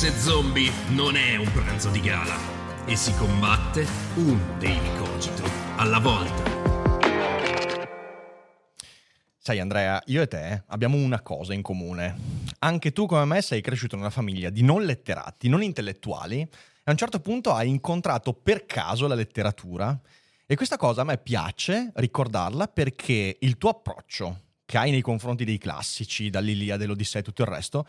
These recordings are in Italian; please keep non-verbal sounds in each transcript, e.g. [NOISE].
L'apocalisse zombie non è un pranzo di gala e si combatte un daily cogito alla volta. Sai Andrea, io e te abbiamo una cosa in comune. Anche tu come me sei cresciuto in una famiglia di non letterati, non intellettuali, e a un certo punto hai incontrato per caso la letteratura. E questa cosa a me piace ricordarla perché il tuo approccio che hai nei confronti dei classici, dall'Iliade, l'Odissea e tutto il resto,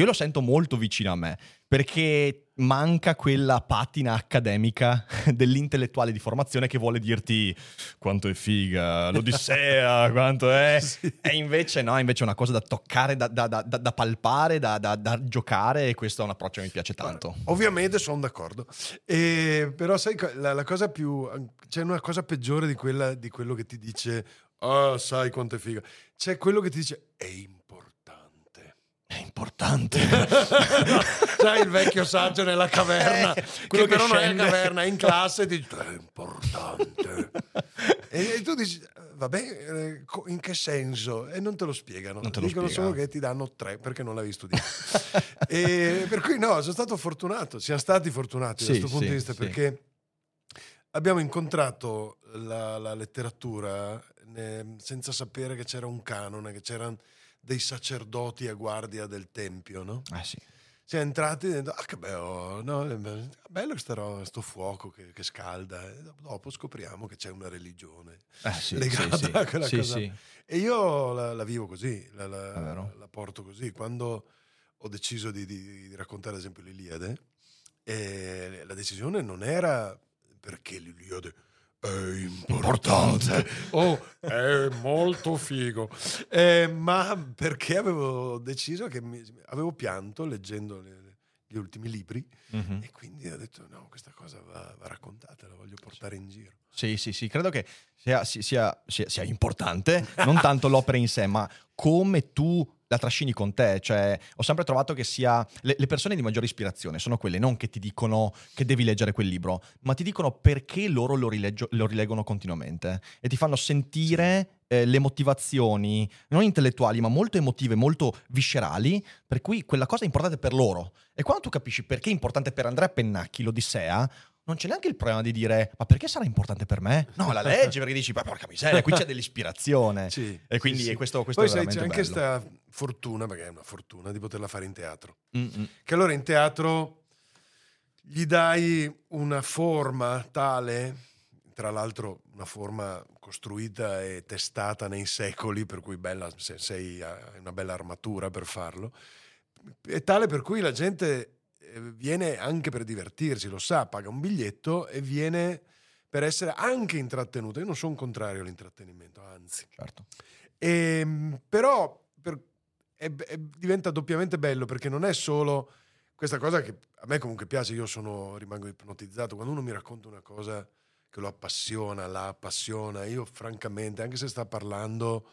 io lo sento molto vicino a me, perché manca quella patina accademica [LAUGHS] dell'intellettuale di formazione che vuole dirti quanto è figa, l'Odissea, [LAUGHS] quanto è... Sì. E invece no, invece è una cosa da toccare, da, da, da, da palpare, da, giocare e questo è un approccio che mi piace tanto. Ovviamente sono d'accordo, e, però sai, la, la, cosa più... c'è una cosa peggiore di, quella, di quello che ti dice, oh sai quanto è figa, c'è quello che ti dice, è importante. [LAUGHS] Sai il vecchio saggio nella caverna, eh, quello che, che però scende. non è in caverna, è in classe dice è importante. [LAUGHS] e, e, tu dici, vabbè, eh, in che senso? E non te lo spiegano. Non te lo Dicono spiegano. solo che ti danno tre perché non l'avevi studiato. [LAUGHS] e, per cui no, sono stato fortunato, siamo stati fortunati sì, da questo punto sì, di vista sì. perché abbiamo incontrato la, la letteratura ne, senza sapere che c'era un canone, che c'erano dei sacerdoti a guardia del tempio, no? Ah sì. Siamo entrati dentro, ah che bello, no? bello questo fuoco che, che, scalda. E dopo scopriamo che c'è una religione ah, sì, legata sì, a quella sì, cosa. Sì. E io la, la vivo così, la, la, la, porto così. Quando ho deciso di, di, di raccontare ad esempio l'Iliade, eh, la decisione non era perché l'Iliade è importante. Oh, è molto figo. Eh, ma perché avevo deciso che mi, avevo pianto leggendo le, gli ultimi libri mm-hmm. e quindi ho detto no questa cosa va, va, raccontata la voglio portare in giro. Sì sì sì credo che sia, sia, sia, sia importante non tanto l'opera in sé ma come tu la trascini con te. Cioè, ho sempre trovato che sia. Le, le, persone di maggiore ispirazione sono quelle non che ti dicono che devi leggere quel libro, ma ti dicono perché loro lo, rileggio, lo rileggono continuamente e ti fanno sentire. Eh, le motivazioni non intellettuali, ma molto emotive, molto viscerali, per cui quella cosa è importante per loro. E quando tu capisci perché è importante per Andrea Pennacchi l'Odissea, non c'è neanche il problema di dire ma perché sarà importante per me? No, la legge perché dici ma porca miseria, qui c'è [LAUGHS] dell'ispirazione. sì, e quindi sì, sì. questo, questo Poi sai, c'è anche questa fortuna, perché è una fortuna, di poterla fare in teatro. Mm-mm. Che allora in teatro gli dai una forma tale, tra l'altro una forma costruita e testata nei secoli, per cui bella, sei, hai una bella armatura per farlo, è tale per cui la gente eh, viene anche per divertirsi, lo sa, paga un biglietto e viene per essere anche intrattenuto. Io non sono contrario all'intrattenimento, anzi. Certo. E, ehm, però per, è, è, diventa doppiamente bello perché non è solo questa cosa che a me comunque piace, io sono, rimango ipnotizzato, quando uno mi racconta una cosa che lo appassiona, la appassiona, io francamente, anche se sta parlando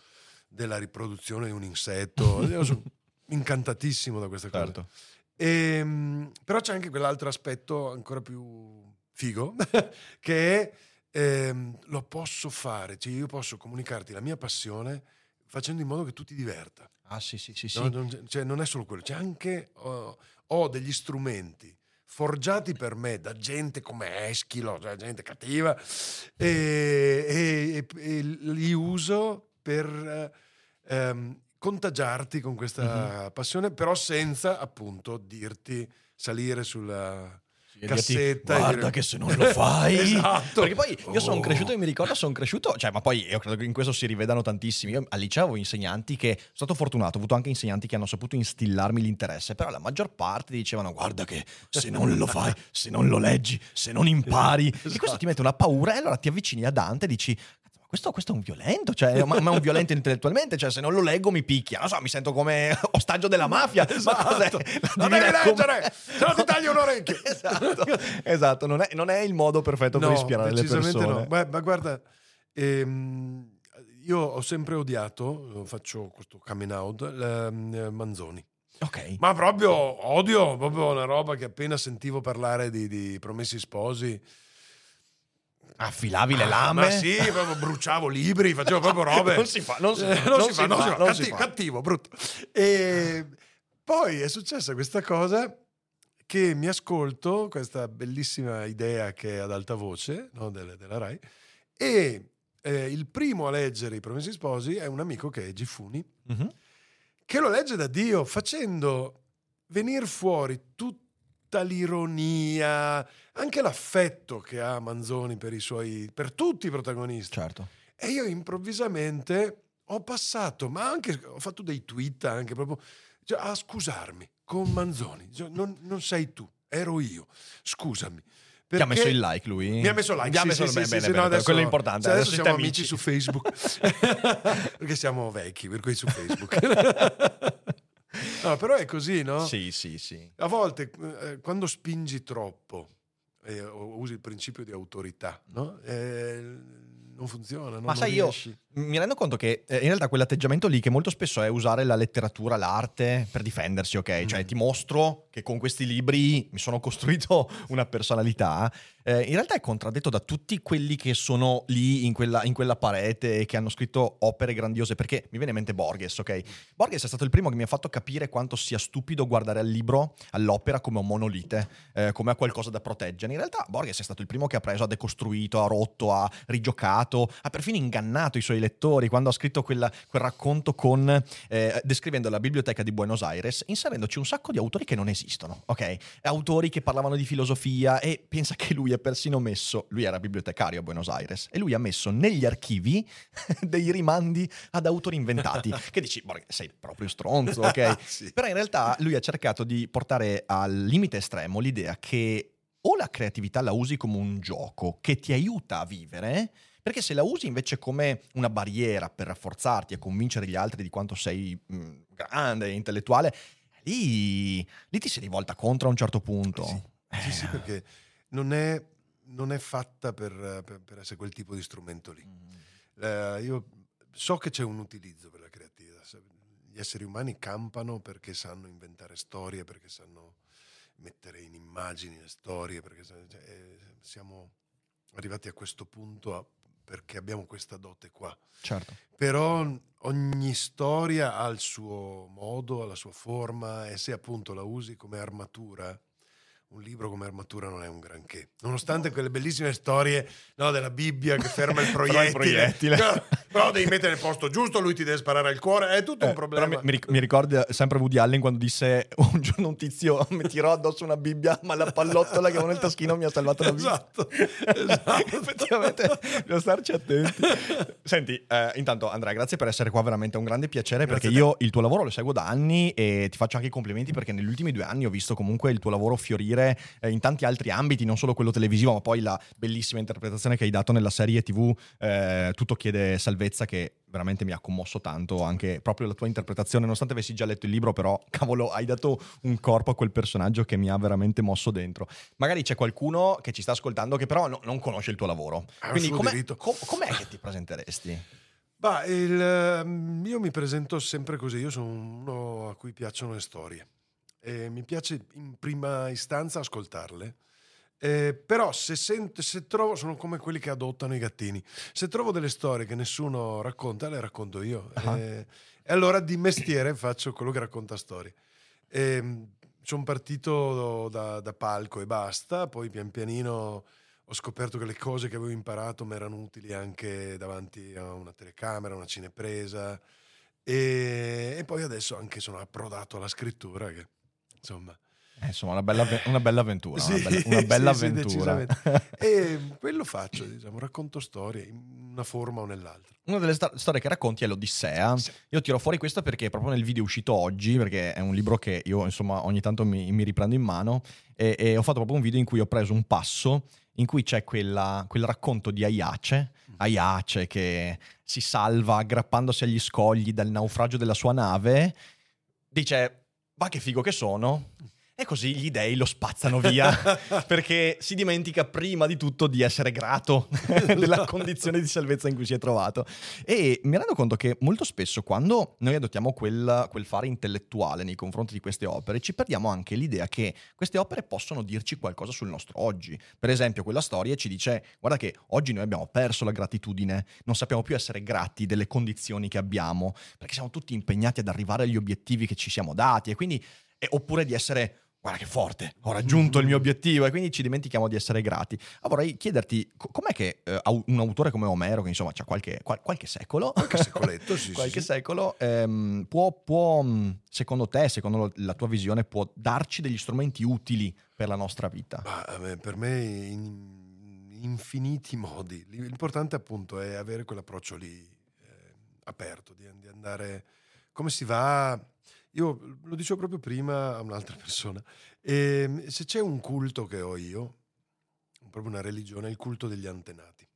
della riproduzione di un insetto, [LAUGHS] io sono incantatissimo da questa cosa. Certo. E, ehm, però c'è anche quell'altro aspetto ancora più figo, [LAUGHS] che è ehm, lo posso fare, cioè io posso comunicarti la mia passione facendo in modo che tu ti diverta. Ah sì, sì, sì. No, sì. Non, cioè, non è solo quello, c'è anche, oh, ho degli strumenti forgiati per me da gente come Eschilo, cioè gente cattiva, e, e, e li uso per... Um, contagiarti con questa uh-huh. passione, però senza appunto dirti salire sulla cassetta. Guarda dire... che se non lo fai. [LAUGHS] esatto. Perché poi io sono oh. cresciuto e mi ricordo, sono cresciuto, cioè, ma poi io credo che in questo si rivedano tantissimi. Io al liceo avevo insegnanti che, sono stato fortunato, ho avuto anche insegnanti che hanno saputo instillarmi l'interesse, però la maggior parte dicevano guarda che se non lo fai, se non lo leggi, se non impari, esatto. [LAUGHS] e questo ti mette una paura e allora ti avvicini a Dante e dici questo, questo è un violento, cioè, ma, ma è un violento intellettualmente, cioè se non lo leggo mi picchia, non so, mi sento come [LAUGHS] ostaggio della mafia. Esatto. Ma Non devi leggere, se no ti taglio un orecchio. [LAUGHS] esatto, esatto non, è, non è il modo perfetto per ispirare le persone. no. Ma, ma guarda, ehm, io ho sempre odiato, faccio questo coming out, la- eh, Manzoni. Ok. Ma proprio odio, proprio una roba che appena sentivo parlare di, di Promessi Sposi. Affilavi le Ah, lame? Ma sì, proprio bruciavo libri, facevo proprio [LAUGHS] robe. Non si fa, non si Eh, fa, non si fa, non si fa. non si Cattivo, fa. cattivo, brutto. E poi è successa questa cosa che mi ascolto, questa bellissima idea che è ad alta voce no, delle- della RAI, e eh, il primo a leggere i Promessi Sposi è un amico che è Gifuni, Mhm. che lo legge da Dio facendo venire fuori tutta l'ironia, anche l'affetto che ha Manzoni per i suoi per tutti i protagonisti. Certo. E io improvvisamente ho passato, ma anche ho fatto dei tweet anche proprio cioè, a scusarmi con Manzoni. Cioè, non, non sei tu, ero io. Scusami. Ti ha Perché- messo il like lui? mi ha messo like, Ti ha sì, messo sì, sì, bene, sì, bene, no, adesso- quello è importante. sì, adesso, Adesso siamo amici su Facebook [LAUGHS] perché siamo vecchi, per cui su Facebook. [LAUGHS] no, però è così, no? Sì, sì, sì. A volte eh, quando spingi troppo eh, o usi il principio di autorità, no? Eh, non funziona. no? Ma Non sai, io riesci. Mi rendo conto che eh, in realtà quell'atteggiamento lì, che molto spesso è usare la letteratura, l'arte per difendersi, ok? Cioè Mm. ti mostro che con questi libri mi sono costruito [LAUGHS] una personalità. eh, in realtà è contraddetto da tutti quelli che sono lì in quella, in quella parete e che hanno scritto opere grandiose. Perché mi viene in mente Borges, ok? Borges è stato il primo che mi ha fatto capire quanto sia stupido guardare al libro, all'opera come un monolite, eh, come a qualcosa da proteggere. In realtà Borges è stato il primo che ha preso, ha decostruito, ha rotto, ha rigiocato, ha perfino ingannato i suoi lettori quando ha scritto quella- quel racconto con, eh, descrivendo la biblioteca di Buenos Aires, inserendoci un sacco di autori che non esistono, ok? Autori che parlavano di filosofia e pensa che lui ha persino messo, lui era bibliotecario a Buenos Aires, e lui ha messo negli archivi [LAUGHS] dei rimandi ad autori inventati. [LAUGHS] che dici, sei proprio stronzo, ok? [LAUGHS] Sì. Però in realtà lui ha cercato di portare al limite estremo l'idea che o la creatività la usi come un gioco che ti aiuta a vivere, perché se la usi invece come una barriera per rafforzarti e convincere gli altri di quanto sei mh, grande e intellettuale, lì, lì ti si rivolta contro a un certo punto. Sì, sì, sì, Eh. perché non è, non è fatta per, per- per essere quel tipo di strumento lì. Eh, io so che c'è un utilizzo per la creatività. Gli esseri umani campano perché sanno inventare storie, perché sanno mettere in immagini le storie, perché sa- cioè, eh, siamo arrivati a questo punto a- perché abbiamo questa dote qua. Certo. Però ogni storia ha il suo modo, ha la sua forma e se appunto la usi come armatura, un libro come armatura non è un granché. Nonostante quelle bellissime storie no, della Bibbia che ferma il [LAUGHS] Però il proiettile, proiettile. No, però devi mettere nel posto giusto, lui ti deve sparare al cuore, è tutto Eh, un problema. mi, mi ric- mi ricorda sempre Woody Allen quando disse un giorno un tizio [LAUGHS] mi tirò addosso una Bibbia, ma la pallottola che avevo nel taschino mi ha salvato la vita. Esatto, esatto. [LAUGHS] Effettivamente, bisogna starci attenti. Senti, eh, intanto Andrea, grazie per essere qua, veramente è un grande piacere Grazie perché io il tuo lavoro lo seguo da anni e ti faccio anche i complimenti perché negli ultimi due anni ho visto comunque il tuo lavoro fiorire eh, in tanti altri ambiti, non solo quello televisivo, ma poi la bellissima interpretazione che hai dato nella serie TV eh, Tutto chiede salvezza che veramente mi ha commosso tanto anche proprio la tua interpretazione, nonostante avessi già letto il libro, però [LAUGHS] cavolo, hai dato un corpo a quel personaggio che mi ha veramente mosso dentro. Magari c'è qualcuno che ci sta ascoltando che però no- non conosce il tuo lavoro. Un Quindi com'è, com- com'è che ti presenteresti? Bah, il, ehm, io mi presento sempre così, io sono uno a cui piacciono le storie e mi piace in prima istanza ascoltarle. Eh, però se, sento, se trovo, sono come quelli che adottano i gattini, se trovo delle storie che nessuno racconta, le racconto io. Ah. Eh, e allora di mestiere faccio quello che racconta storie. sono partito da, da palco e basta, poi pian pianino ho scoperto che le cose che avevo imparato mi erano utili anche davanti a una telecamera, una cinepresa e, e poi adesso anche sono approdato alla scrittura che insomma Eh, insomma, una bella, una bella avventura. Sì, una bella, una bella sì, sì, avventura. decisamente. [LAUGHS] e quello faccio, diciamo, racconto storie in una forma o nell'altra. Una delle sta- storie che racconti è l'Odissea. Sì. Io tiro fuori questo perché proprio nel video uscito oggi, perché è un libro che io insomma ogni tanto mi, mi riprendo in mano, e, e ho fatto proprio un video in cui ho preso un passo in cui c'è quella- quel racconto di Aiace, Aiace che si salva aggrappandosi agli scogli dal naufragio della sua nave, dice, va che figo che sono, e così gli dei lo spazzano via, [LAUGHS] perché si dimentica prima di tutto di essere grato [LAUGHS] della condizione di salvezza in cui si è trovato. E mi rendo conto che molto spesso quando noi adottiamo quel, quel fare intellettuale nei confronti di queste opere, ci perdiamo anche l'idea che queste opere possono dirci qualcosa sul nostro oggi. Per esempio, quella storia ci dice, guarda che oggi noi abbiamo perso la gratitudine, non sappiamo più essere grati delle condizioni che abbiamo, perché siamo tutti impegnati ad arrivare agli obiettivi che ci siamo dati, e quindi, e- oppure di essere guarda che forte, ho raggiunto il mio obiettivo e quindi ci dimentichiamo di essere grati. Ma vorrei chiederti, co- com'è che eh, au- un autore come Omero, che insomma ha qualche, qual- qualche secolo, Qualche [LAUGHS] sì, qualche sì. secolo, ehm, può, può, mh, secondo te, secondo la tua visione, può darci degli strumenti utili per la nostra vita? A me- per me in infiniti modi. L'importante appunto è avere quell'approccio lì eh, aperto, di, di andare come si va. Io lo dicevo proprio prima a un'altra [LAUGHS] persona. Ehm, se c'è un culto che ho io, proprio una religione, è il culto degli antenati.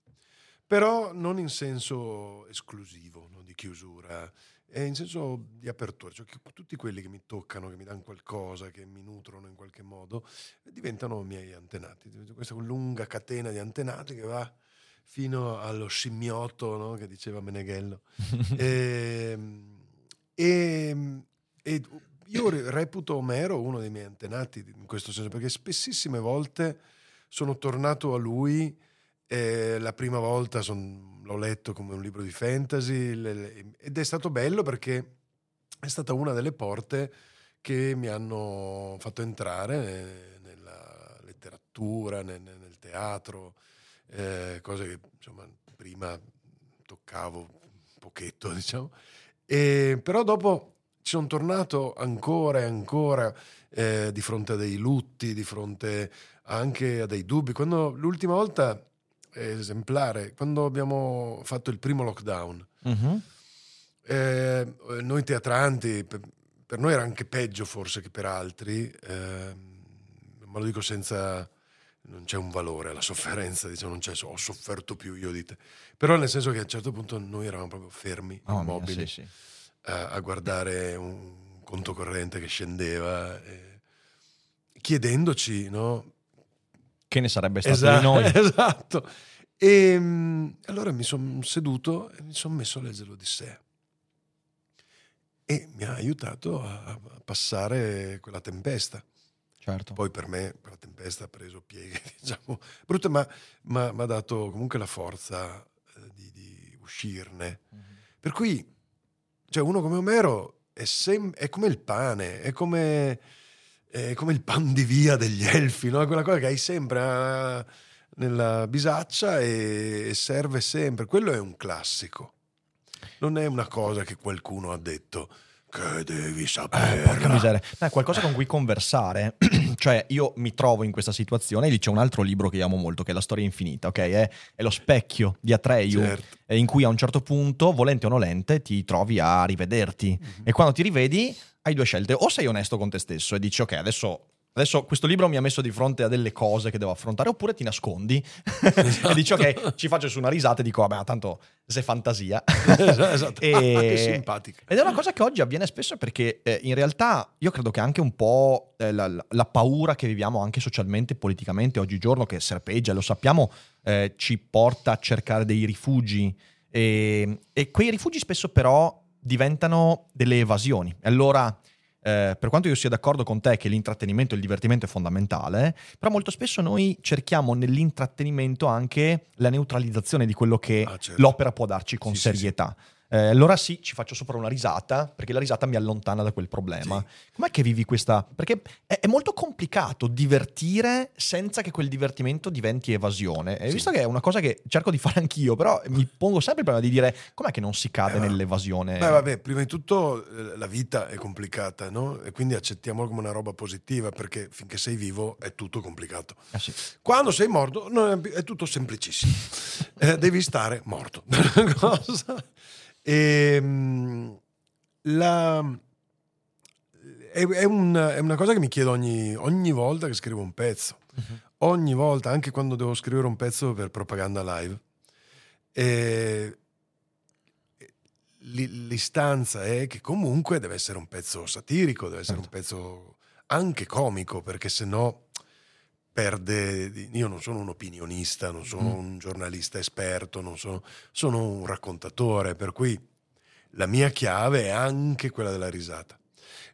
Però non in senso esclusivo, no, di chiusura, è in senso di apertura. Cioè tutti quelli che mi toccano, che mi danno qualcosa, che mi nutrono in qualche modo, diventano miei antenati. Questa lunga catena di antenati che va fino allo scimmiotto no, che diceva Meneghello. [LAUGHS] Ehm, e, e io reputo Omero uno dei miei antenati in questo senso, perché spessissime volte sono tornato a lui. eh, la prima volta son- l'ho letto come un libro di fantasy le- le- ed è stato bello perché è stata una delle porte che mi hanno fatto entrare ne- nella letteratura, ne- ne- nel teatro, eh, cose che insomma prima toccavo un pochetto, [LAUGHS] diciamo. E, però dopo sono tornato ancora e ancora eh, di fronte a dei lutti, di fronte anche a dei dubbi. Quando l'ultima volta esemplare, quando abbiamo fatto il primo lockdown, Mhm. eh, noi teatranti, per, per noi era anche peggio forse che per altri, ehm, ma lo dico senza... Non c'è un valore alla sofferenza, diciamo, non c'è, ho sofferto più io di te. Però nel senso che a un certo punto noi eravamo proprio fermi, mia, immobili, sì, sì. A, a guardare un conto corrente che scendeva, eh, chiedendoci, no? Che ne sarebbe stato Esatto, di [LAUGHS] noi? esatto. E mm, allora mi sono seduto e mi sono messo a leggere l'Odissea. E mi ha aiutato a, a passare quella tempesta. Certo. Poi per me quella tempesta ha preso pieghe, [LAUGHS] diciamo, brutte, ma mi ha dato comunque la forza eh, di, di uscirne. Mhm. Per cui, cioè, uno come Omero è, sem- è come il pane, è come, è come il pan di via degli elfi, no? Quella cosa che hai sempre ah, nella bisaccia e serve sempre. Quello è un classico. Non è una cosa che qualcuno ha detto che devi Eh, sapere. porca miseria. No, è qualcosa con cui conversare. [CLEARS THROAT] cioè, io mi trovo in questa situazione. E lì c'è un altro libro che amo molto, che è La storia infinita, ok? È, è lo specchio di Atreyu, Certo. eh, in cui a un certo punto, volente o nolente, ti trovi a rivederti. E quando ti rivedi, hai due scelte. O sei onesto con te stesso e dici, ok, adesso. Adesso questo libro mi ha messo di fronte a delle cose che devo affrontare, oppure ti nascondi [LAUGHS] e dici ok, ci faccio su una risata e dico vabbè, tanto se fantasia. esatto. [LAUGHS] E- Ah, [LAUGHS] che simpatica. Ed è una cosa che oggi avviene spesso perché eh, in realtà io credo che anche un po' eh, la, la- paura che viviamo anche socialmente e politicamente oggigiorno, che serpeggia, lo sappiamo, eh, ci porta a cercare dei rifugi e, e quei rifugi spesso però diventano delle evasioni. E allora... eh, per quanto io sia d'accordo con te che l'intrattenimento e il divertimento è fondamentale, però molto spesso noi cerchiamo nell'intrattenimento anche la neutralizzazione di quello che Ah, certo. l'opera può darci con Sì, sì, sì. Eh, allora sì, ci faccio sopra una risata, perché la risata mi allontana da quel problema. Com'è che vivi questa? Perché è, è molto complicato divertire senza che quel divertimento diventi evasione. E Sì. visto che è una cosa che cerco di fare anch'io, però mi pongo sempre il problema di dire com'è che non si cade Eh, nell'evasione? Beh, vabbè, prima di tutto eh, la vita è complicata, no? E quindi accettiamolo come una roba positiva, perché finché sei vivo è tutto complicato. Eh sì. Quando sei morto è tutto semplicissimo. Eh, devi stare morto. [LAUGHS] Cosa? Ehm, la- è, è un- è una cosa che mi chiedo ogni, ogni volta che scrivo un pezzo. Ogni volta, anche quando devo scrivere un pezzo per propaganda live. E l'i- l'istanza è che comunque deve essere un pezzo satirico, deve essere Certo. un pezzo anche comico, perché se no perde. Io non sono un opinionista, non sono Mm. un giornalista esperto, non sono, sono un raccontatore, per cui la mia chiave è anche quella della risata.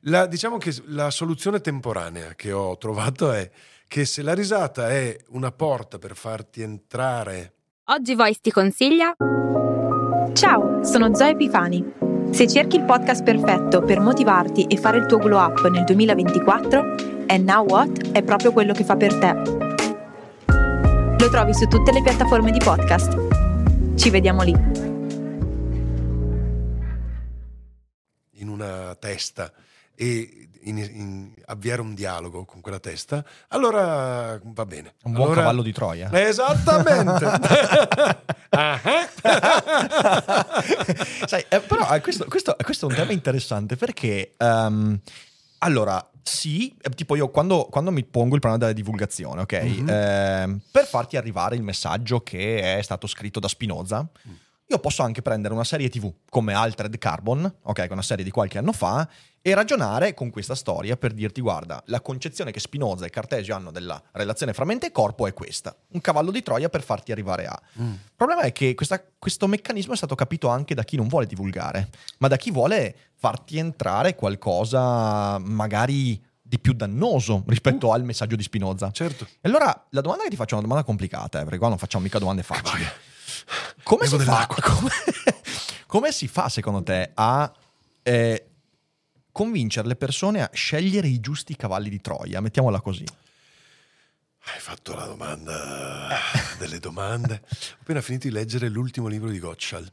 La- diciamo che la soluzione temporanea che ho trovato è che se la risata è una porta per farti entrare Oggi Voice ti consiglia Ciao, sono Zoe Epifani. Se cerchi il podcast perfetto per motivarti e fare il tuo glow up nel 2024, And Now What è proprio quello che fa per te. Lo trovi su tutte le piattaforme di podcast. Ci vediamo lì. in una testa e in- in- avviare un dialogo con quella testa, allora va bene. Un buon Allora- cavallo di Troia. Esattamente. [LAUGHS] Ah, Sai, eh, però eh, questo, questo- questo è un tema interessante perché, ehm, allora, sì, eh, tipo io quando, quando mi pongo il problema della divulgazione, ok, Mhm. ehm, per farti arrivare il messaggio che è stato scritto da Spinoza, Mm. Io posso anche prendere una serie TV come Altered Carbon, ok, che è una serie di qualche anno fa, e ragionare con questa storia per dirti, guarda, la concezione che Spinoza e Cartesio hanno della relazione fra mente e corpo è questa, un cavallo di Troia per farti arrivare a... Mm. Il problema è che questa- questo meccanismo è stato capito anche da chi non vuole divulgare, ma da chi vuole farti entrare qualcosa magari di più dannoso rispetto al messaggio di Spinoza. certo. E allora la domanda che ti faccio è una domanda complicata, eh, perché qua non facciamo mica domande facili. Come si, fa, [LAUGHS] come, come si fa, secondo te, a eh, convincere le persone a scegliere i giusti cavalli di Troia? Mettiamola così. Hai fatto la domanda delle domande. Ho appena finito di leggere l'ultimo libro di Gottschall,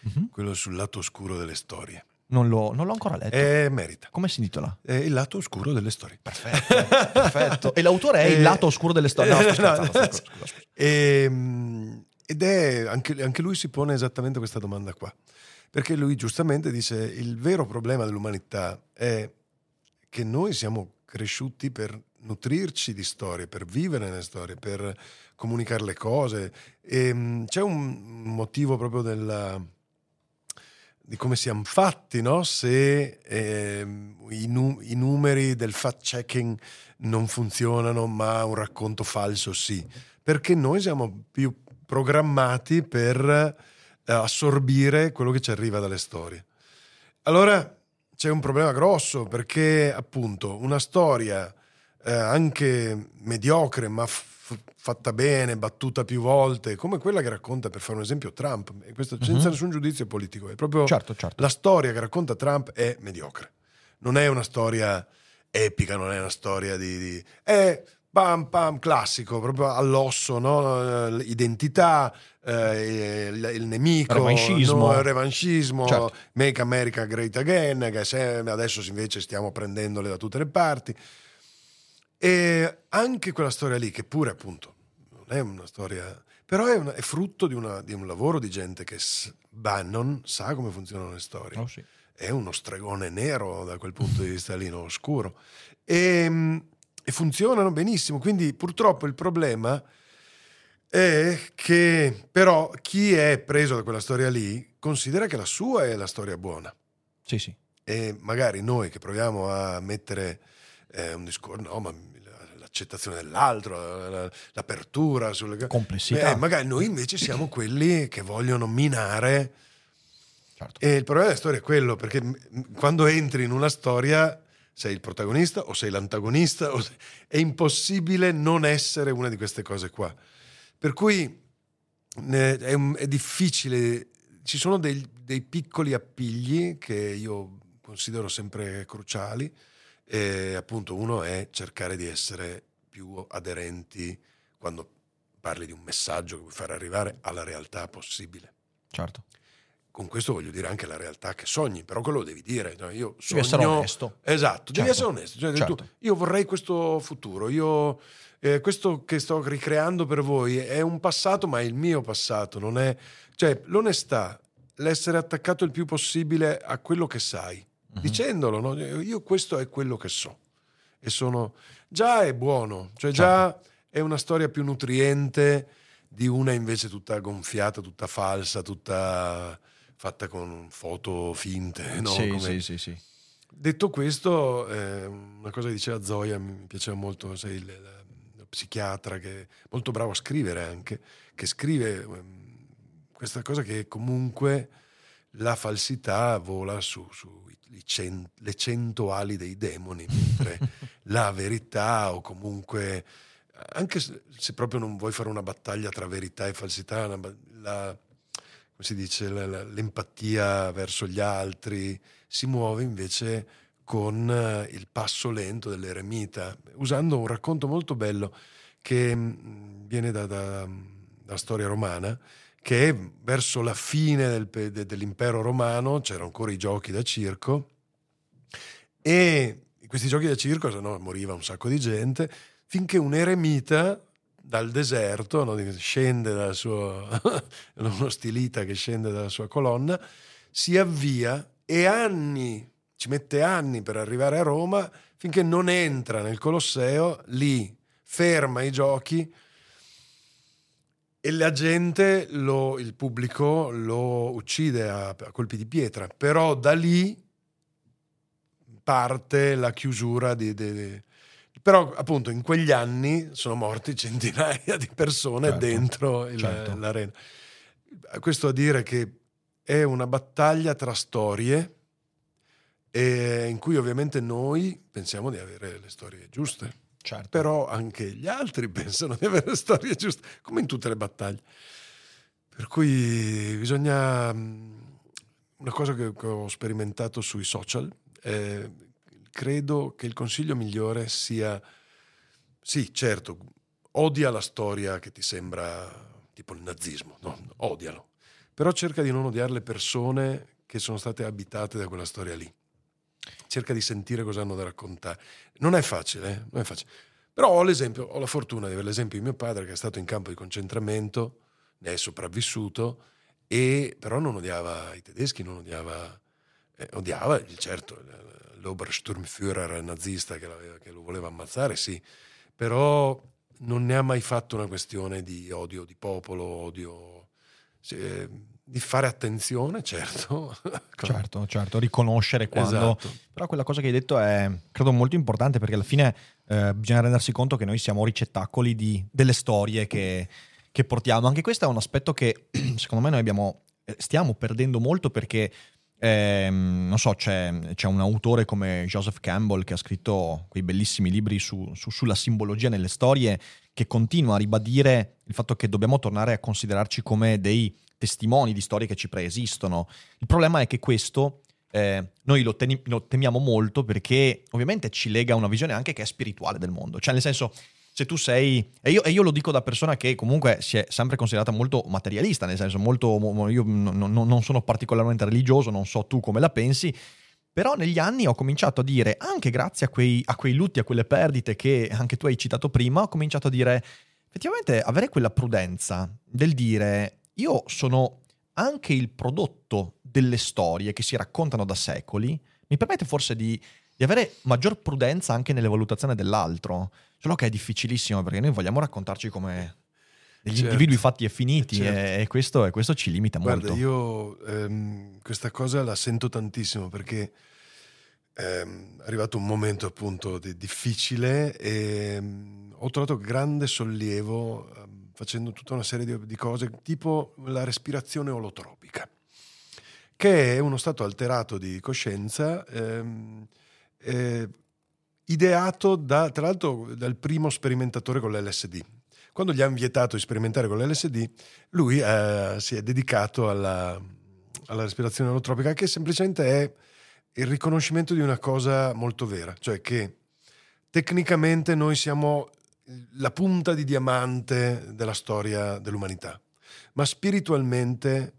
Mhm. quello sul lato oscuro delle storie. Non, l'ho, non l'ho ancora letto. E merita. Come si intitola? È il lato oscuro delle storie. Perfetto, perfetto. E l'autore è il Eh, lato oscuro delle storie. No, scherzando, sto- no. scusa, scusa. Ehm, ed è anche, anche lui si pone esattamente questa domanda qua. Perché lui giustamente dice: il vero problema dell'umanità è che noi siamo cresciuti per nutrirci di storie, per vivere nelle storie, per comunicare le cose. E, c'è un motivo proprio della, di come siamo fatti, no? se ehm, i, nu- i numeri del fact-checking non funzionano, ma un racconto falso sì. Perché noi siamo più programmati per eh, assorbire quello che ci arriva dalle storie. Allora c'è un problema grosso perché appunto una storia eh, anche mediocre ma f- fatta bene, battuta più volte, come quella che racconta per fare un esempio Trump, e questo senza Mhm. nessun giudizio politico, è proprio Certo, certo. la storia che racconta Trump è mediocre. Non è una storia epica, non è una storia di... di- è pam pam classico, proprio all'osso, no? Eh, Identità, eh, il, il nemico, Revanchismo. no? il revanchismo, Certo. Make America Great Again, che se- adesso invece stiamo prendendole da tutte le parti. E anche quella storia lì, che pure appunto non è una storia, però è, una- è frutto di, una- di un lavoro di gente che s- Bannon sa come funzionano le storie Oh, sì. è uno stregone nero da quel punto di vista lì, no? oscuro. E, e funzionano benissimo. Quindi purtroppo il problema è che però chi è preso da quella storia lì considera che la sua è la storia buona. Sì, sì. E magari noi che proviamo a mettere eh, un discorso, no, ma l'accettazione dell'altro, la- l'apertura sulle. Complessità. Eh, magari noi invece siamo quelli che vogliono minare Certo. e il problema della storia è quello, perché quando entri in una storia sei il protagonista o sei l'antagonista, o sei- è impossibile non essere una di queste cose qua. Per cui è, un- è difficile ci sono dei, dei piccoli appigli che io considero sempre cruciali. E appunto uno è cercare di essere più aderenti quando parli di un messaggio che vuoi fare arrivare alla realtà possibile. Certo. Con questo voglio dire anche la realtà che sogni, però quello lo devi dire. no? Io Devi essere sogno- onesto. Esatto, devi Certo. essere onesto. Cioè, Certo. tu- io vorrei questo futuro, io, eh, questo che sto ricreando per voi è un passato, ma è il mio passato. Non è, cioè, l'onestà, l'essere attaccato il più possibile a quello che sai, Mhm. dicendolo. no? Io questo è quello che so. E sono, già è buono, cioè già Certo. è una storia più nutriente di una invece tutta gonfiata, tutta falsa, tutta fatta con foto finte. No? sì, sì, sì, sì. Detto questo, eh, una cosa che diceva Zoya mi piaceva molto, sei il, la- la psichiatra che è molto bravo a scrivere anche, che scrive ehm, questa cosa che comunque la falsità vola su, su i cen- le cento ali dei demoni, [LAUGHS] mentre la verità o comunque, anche se, se proprio non vuoi fare una battaglia tra verità e falsità, una la- come si dice, la- la- l'empatia verso gli altri si muove invece con eh, il passo lento dell'eremita, usando un racconto molto bello che mh, viene da, da- da storia romana, che verso la fine del de- dell'impero romano c'erano ancora i giochi da circo e questi giochi da circo se no, moriva un sacco di gente finché un eremita dal deserto no, scende dal suo [LAUGHS] uno stilita che scende dalla sua colonna si avvia e anni ci mette anni per arrivare a Roma finché non entra nel Colosseo lì ferma i giochi e la gente, lo- il pubblico lo uccide a, a colpi di pietra, però da lì parte la chiusura di... di- di- però appunto in quegli anni sono morti centinaia di persone Certo, dentro il- certo. l'arena. Questo a dire che è una battaglia tra storie e in cui ovviamente noi pensiamo di avere le storie giuste certo. però anche gli altri [LAUGHS] pensano di avere le storie giuste, come in tutte le battaglie. Per cui bisogna... mh, Una cosa che ho sperimentato sui social, eh, credo che il consiglio migliore sia, sì, certo, odia la storia che ti sembra tipo il nazismo, no, odialo, però cerca di non odiare le persone che sono state abitate da quella storia lì. Cerca di sentire cosa hanno da raccontare. Non è facile, eh? non è facile. Però ho l'esempio, ho la fortuna di avere l'esempio di mio padre che è stato in campo di concentramento, ne è sopravvissuto, e però non odiava i tedeschi, non odiava, eh, odiava certo l'Obersturmführer nazista che, che lo voleva ammazzare, sì, però non ne ha mai fatto una questione di odio di popolo, odio sì, eh, di fare attenzione, certo. [LAUGHS] Certo, certo, riconoscere quando... Esatto. Però quella cosa che hai detto è, credo, molto importante perché alla fine eh, bisogna rendersi conto che noi siamo ricettacoli di- delle storie che, che portiamo. Anche questo è un aspetto che [CLEARS THROAT] secondo me noi abbiamo, eh, stiamo perdendo molto perché, ehm, non so, c'è, c'è un autore come Joseph Campbell che ha scritto quei bellissimi libri su- su- sulla simbologia nelle storie che continua a ribadire il fatto che dobbiamo tornare a considerarci come dei testimoni di storie che ci preesistono. Il problema è che questo eh, noi lo, teni- lo temiamo molto perché ovviamente ci lega a una visione anche che è spirituale del mondo. Cioè, nel senso, se tu sei. E io, e io lo dico da persona che comunque si è sempre considerata molto materialista, nel senso, molto. mo- mo- Io non non sono particolarmente religioso, non so tu come la pensi. Però negli anni ho cominciato a dire, anche grazie a quei, a quei lutti, a quelle perdite che anche tu hai citato prima, ho cominciato a dire, effettivamente avere quella prudenza del dire, io sono anche il prodotto delle storie che si raccontano da secoli, mi permette forse di, di avere maggior prudenza anche nelle valutazioni dell'altro. Solo che è difficilissimo perché noi vogliamo raccontarci come degli Certo. individui fatti e finiti Certo. e, questo, e questo ci limita Guarda, molto. io ehm, questa cosa la sento tantissimo perché ehm, è arrivato un momento appunto di- difficile e ehm, ho trovato grande sollievo ehm, facendo tutta una serie di, di cose tipo la respirazione olotropica, che è uno stato alterato di coscienza ehm, eh, ideato da, tra l'altro dal primo sperimentatore con l'LSD. Quando gli hanno vietato di sperimentare con l'LSD, lui eh, si è dedicato alla, alla respirazione allotropica, che semplicemente è il riconoscimento di una cosa molto vera, cioè che tecnicamente noi siamo la punta di diamante della storia dell'umanità, ma spiritualmente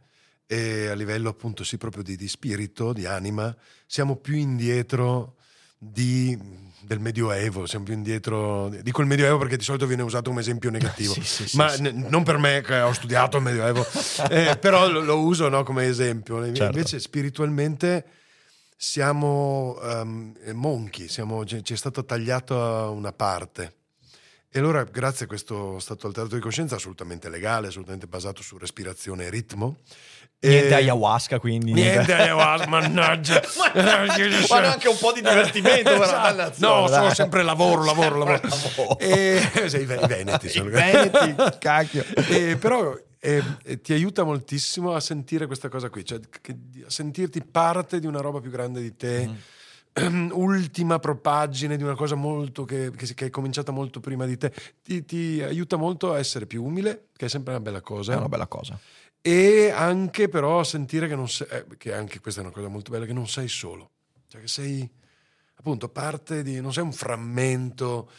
e a livello appunto sì proprio di, di spirito, di anima, siamo più indietro di, del Medioevo, siamo più indietro, dico il Medioevo perché di solito viene usato come esempio negativo, [LAUGHS] Sì, sì, ma sì, n- non per me che ho studiato il Medioevo, [LAUGHS] eh, però lo, lo uso no, come esempio. Certo. Invece spiritualmente siamo um, monchi, siamo, ci è stata tagliata una parte. E allora, grazie a questo stato alterato di coscienza, assolutamente legale, assolutamente basato su respirazione e ritmo. Niente e- ayahuasca, quindi. Niente ayahuasca, mannaggia. [LAUGHS] Ma anche un po' di divertimento, Esatto. No, sono sempre lavoro, lavoro, lavoro. lavoro. E, sì, i ve- i veneti [LAUGHS] I veneti, cacchio. [LAUGHS] E però eh, eh, ti aiuta moltissimo a sentire questa cosa qui, cioè che- a sentirti parte di una roba più grande di te. [CLEARS THROAT] Ultima propaggine di una cosa molto che, che che è cominciata molto prima di te, ti, ti aiuta molto a essere più umile, che è sempre una bella cosa. È una bella cosa. e anche però sentire che non sei, eh, che anche questa è una cosa molto bella, che non sei solo, cioè che sei appunto parte di, non sei un frammento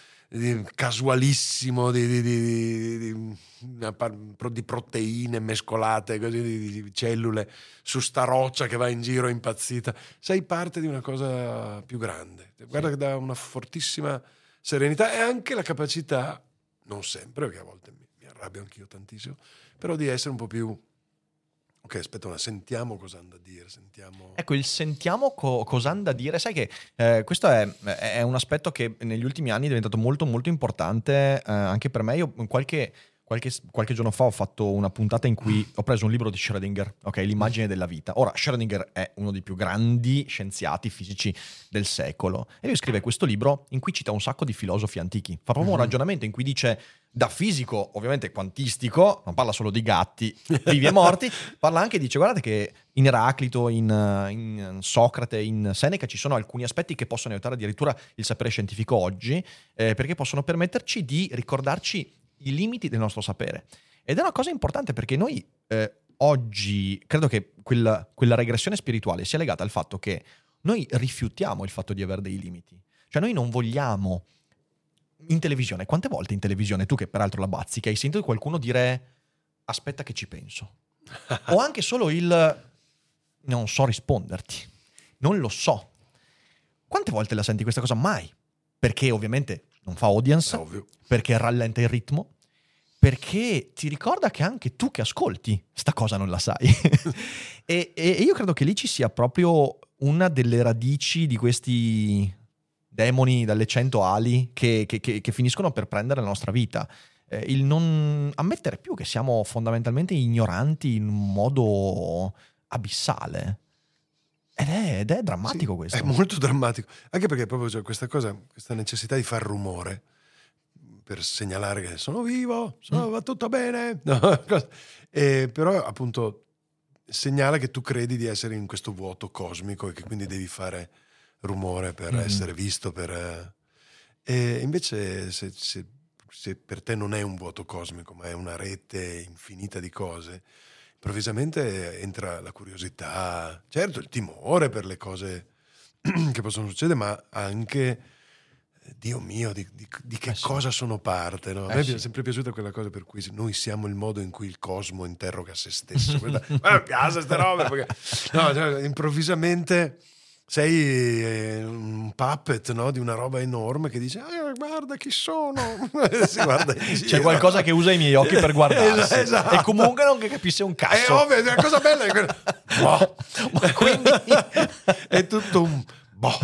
casualissimo di, di- di- di- proteine mescolate, così, di, di cellule su sta roccia che va in giro impazzita, sei parte di una cosa più grande, guarda che dà una fortissima serenità e anche la capacità, non sempre, perché a volte mi, mi arrabbio anch'io tantissimo, però di essere un po' più ok aspetta ora sentiamo cosa hanno da dire sentiamo Ecco, il sentiamo co- cosa hanno da dire. Sai che eh, questo è, è un aspetto che negli ultimi anni è diventato molto, molto importante eh, anche per me. Io qualche, qualche, qualche giorno fa ho fatto una puntata in cui ho preso un libro di Schrödinger, ok? L'immagine della vita. Ora, Schrödinger è uno dei più grandi scienziati fisici del secolo e lui scrive questo libro in cui cita un sacco di filosofi antichi. Fa proprio un Mhm. ragionamento in cui dice da fisico, ovviamente quantistico, non parla solo di gatti vivi e morti, [LAUGHS] parla anche, dice guardate che in Eraclito, in, in Socrate, in Seneca ci sono alcuni aspetti che possono aiutare addirittura il sapere scientifico oggi, eh, perché possono permetterci di ricordarci i limiti del nostro sapere. Ed è una cosa importante perché noi eh, oggi, credo che quella, quella regressione spirituale sia legata al fatto che noi rifiutiamo il fatto di avere dei limiti. Cioè noi non vogliamo in televisione, quante volte in televisione, tu che peraltro la bazzica, hai sentito qualcuno dire aspetta che ci penso? [LAUGHS] o anche solo il non so risponderti, non lo so. Quante volte la senti questa cosa? Mai. Perché ovviamente non fa audience, perché rallenta il ritmo, perché ti ricorda che anche tu che ascolti sta cosa non la sai. [LAUGHS] e, e- e io credo che lì ci sia proprio una delle radici di questi demoni dalle cento ali che, che- che- che finiscono per prendere la nostra vita. Eh, il non ammettere più che siamo fondamentalmente ignoranti in un modo abissale. Ed è, ed è drammatico Sì, questo. È molto drammatico. Anche perché proprio c'è questa cosa, questa necessità di far rumore per segnalare che sono vivo, sono, Mm. va tutto bene. [LAUGHS] No, e però appunto segnala che tu credi di essere in questo vuoto cosmico e che quindi devi fare rumore per Mhm. essere visto. Per, eh, E invece se, se- se per te non è un vuoto cosmico, ma è una rete infinita di cose, improvvisamente entra la curiosità, certo il timore per le cose [CLEARS THROAT] che possono succedere, ma anche, eh, Dio mio, di, di- di che Eh sì. cosa sono parte. no? A Eh me sì. è sempre piaciuta quella cosa per cui noi siamo il modo in cui il cosmo interroga se stesso. Quella- Ma mi piace queste robe, perché no, cioè, improvvisamente sei eh, un puppet no, di una roba enorme che dice "Ah, guarda chi sono [LAUGHS] guarda C'è qualcosa che usa i miei occhi per [LAUGHS] guardarsi. Esatto. E comunque non che capisce un È cazzo. ovvio, la cosa bella è quella. [LAUGHS] Boh. Ma quindi- è tutto un boh.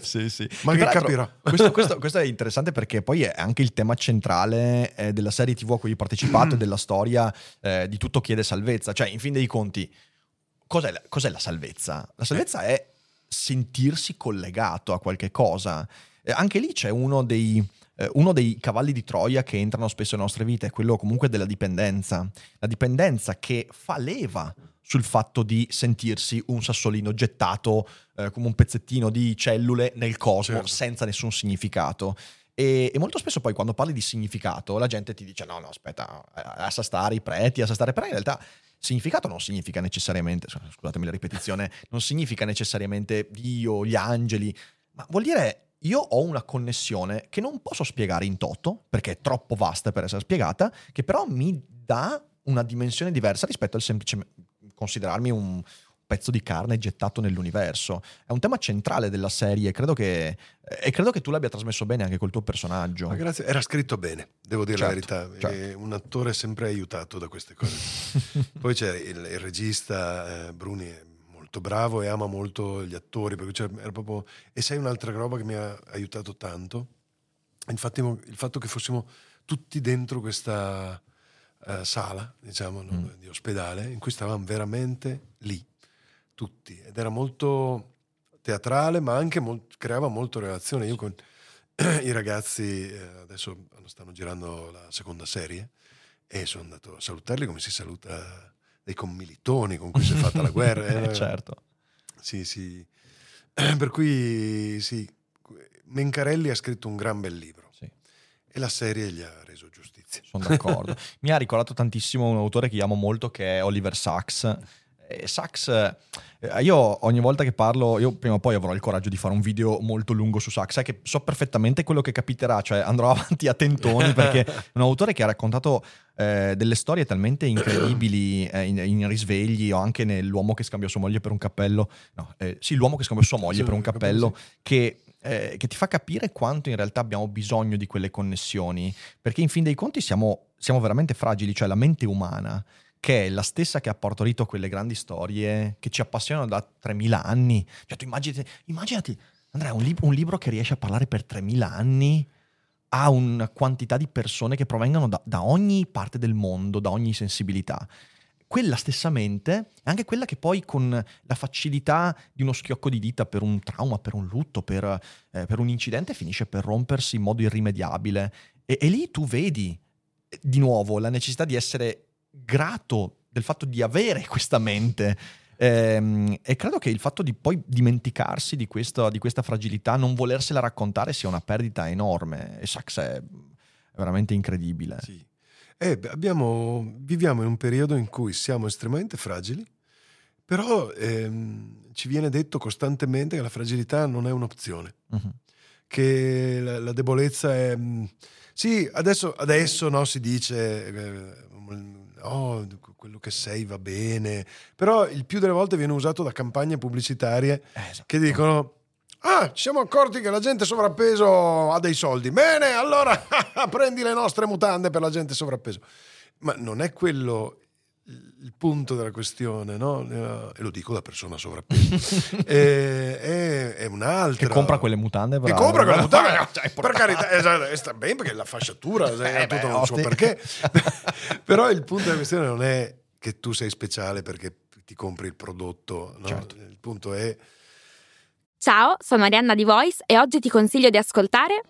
sì, sì. Ma Che che capirà? Questo, questo- questo è interessante perché poi è anche il tema centrale eh, della serie TV a cui ho partecipato e della storia eh, di tutto chiede salvezza. Cioè, in fin dei conti, cos'è la, cos'è la salvezza? La salvezza è sentirsi collegato a qualche cosa. Eh, anche lì c'è uno dei, eh, uno dei cavalli di Troia che entrano spesso nelle nostre vite, è quello comunque della dipendenza. La dipendenza che fa leva sul fatto di sentirsi un sassolino gettato eh, come un pezzettino di cellule nel cosmo Certo. senza nessun significato. E, e molto spesso poi quando parli di significato la gente ti dice no, no, aspetta, eh, lascia stare i preti, lascia stare, però in realtà significato non significa necessariamente, scusatemi la ripetizione, [LAUGHS] non significa necessariamente Dio, gli angeli, ma vuol dire io ho una connessione che non posso spiegare in toto, perché è troppo vasta per essere spiegata, che però mi dà una dimensione diversa rispetto al semplice considerarmi un, pezzo di carne gettato nell'universo. È un tema centrale della serie credo che, e credo che tu l'abbia trasmesso bene anche col tuo personaggio. Ma grazie, era scritto bene, devo dire Certo, la verità. certo. Un attore è sempre aiutato da queste cose. [LAUGHS] Poi c'è il, il regista eh, Bruni, è molto bravo e ama molto gli attori, proprio... E sai un'altra roba che mi ha aiutato tanto? Infatti il fatto che fossimo tutti dentro questa eh, sala, diciamo, Mm. di ospedale, in cui stavamo veramente lì, tutti. Ed era molto teatrale, ma anche mol- creava molto relazione. Io con [CLEARS THROAT] i ragazzi, eh, adesso stanno girando la seconda serie, e sono andato a salutarli come si saluta dei commilitoni con cui si è fatta la guerra. [LAUGHS] Eh, eh, certo. sì, sì. [CLEARS THROAT] Per cui sì, Mencarelli ha scritto un gran bel libro Sì. e la serie gli ha reso giustizia. Sono d'accordo. [LAUGHS] Mi ha ricordato tantissimo un autore che amo molto che è Oliver Sacks. E Sacks, eh, io ogni volta che parlo, io prima o poi avrò il coraggio di fare un video molto lungo su Sacks, sai che so perfettamente quello che capiterà, cioè andrò [LAUGHS] avanti a tentoni perché è [LAUGHS] un autore che ha raccontato eh, delle storie talmente incredibili eh, in, in risvegli o anche nell'uomo che scambiò sua moglie per un cappello, no, eh, sì, l'uomo che scambiò sua moglie Sì, per un cappello, cappello, che, eh, che ti fa capire quanto in realtà abbiamo bisogno di quelle connessioni, perché in fin dei conti siamo, siamo veramente fragili, cioè la mente umana, che è la stessa che ha partorito quelle grandi storie che ci appassionano da 3000 anni. Cioè tu immaginati, immaginati Andrea, un, lib- un libro che riesce a parlare per 3000 anni ha una quantità di persone che provengono da, da ogni parte del mondo, da ogni sensibilità. Quella stessa mente è anche quella che poi con la facilità di uno schiocco di dita per un trauma, per un lutto, per, eh, per un incidente finisce per rompersi in modo irrimediabile. E, e lì tu vedi eh, di nuovo la necessità di essere grato del fatto di avere questa mente. Ehm, e credo che il fatto di poi dimenticarsi di questa, di questa fragilità, non volersela raccontare, sia una perdita enorme. E Sachs è veramente incredibile. Sì. Eh, abbiamo- viviamo in un periodo in cui siamo estremamente fragili, però ehm, ci viene detto costantemente che la fragilità non è un'opzione, Mhm. che la, la debolezza è... mm, Sì, adesso, adesso no, si dice... eh, Oh, quello che sei va bene, però il più delle volte viene usato da campagne pubblicitarie Eh, esatto. che dicono Ah, ci siamo accorti che la gente sovrappeso ha dei soldi. Bene, allora [LAUGHS] prendi le nostre mutande per la gente sovrappeso. Ma non è quello il punto della questione, no? Eh, E lo dico da persona sovrappeso. [LAUGHS] Eh, è, è un'altra. Che compra quelle mutande. Che bravo. compra quelle mutande. [LAUGHS] Cioè, per carità, esatto, sta bene perché la fasciatura Eh, ha tutto beh, suo osti. perché. [LAUGHS] Però il punto della questione non è che tu sei speciale perché ti compri il prodotto. no? Certo. Il punto è Ciao, sono Arianna di Voice e oggi ti consiglio di ascoltare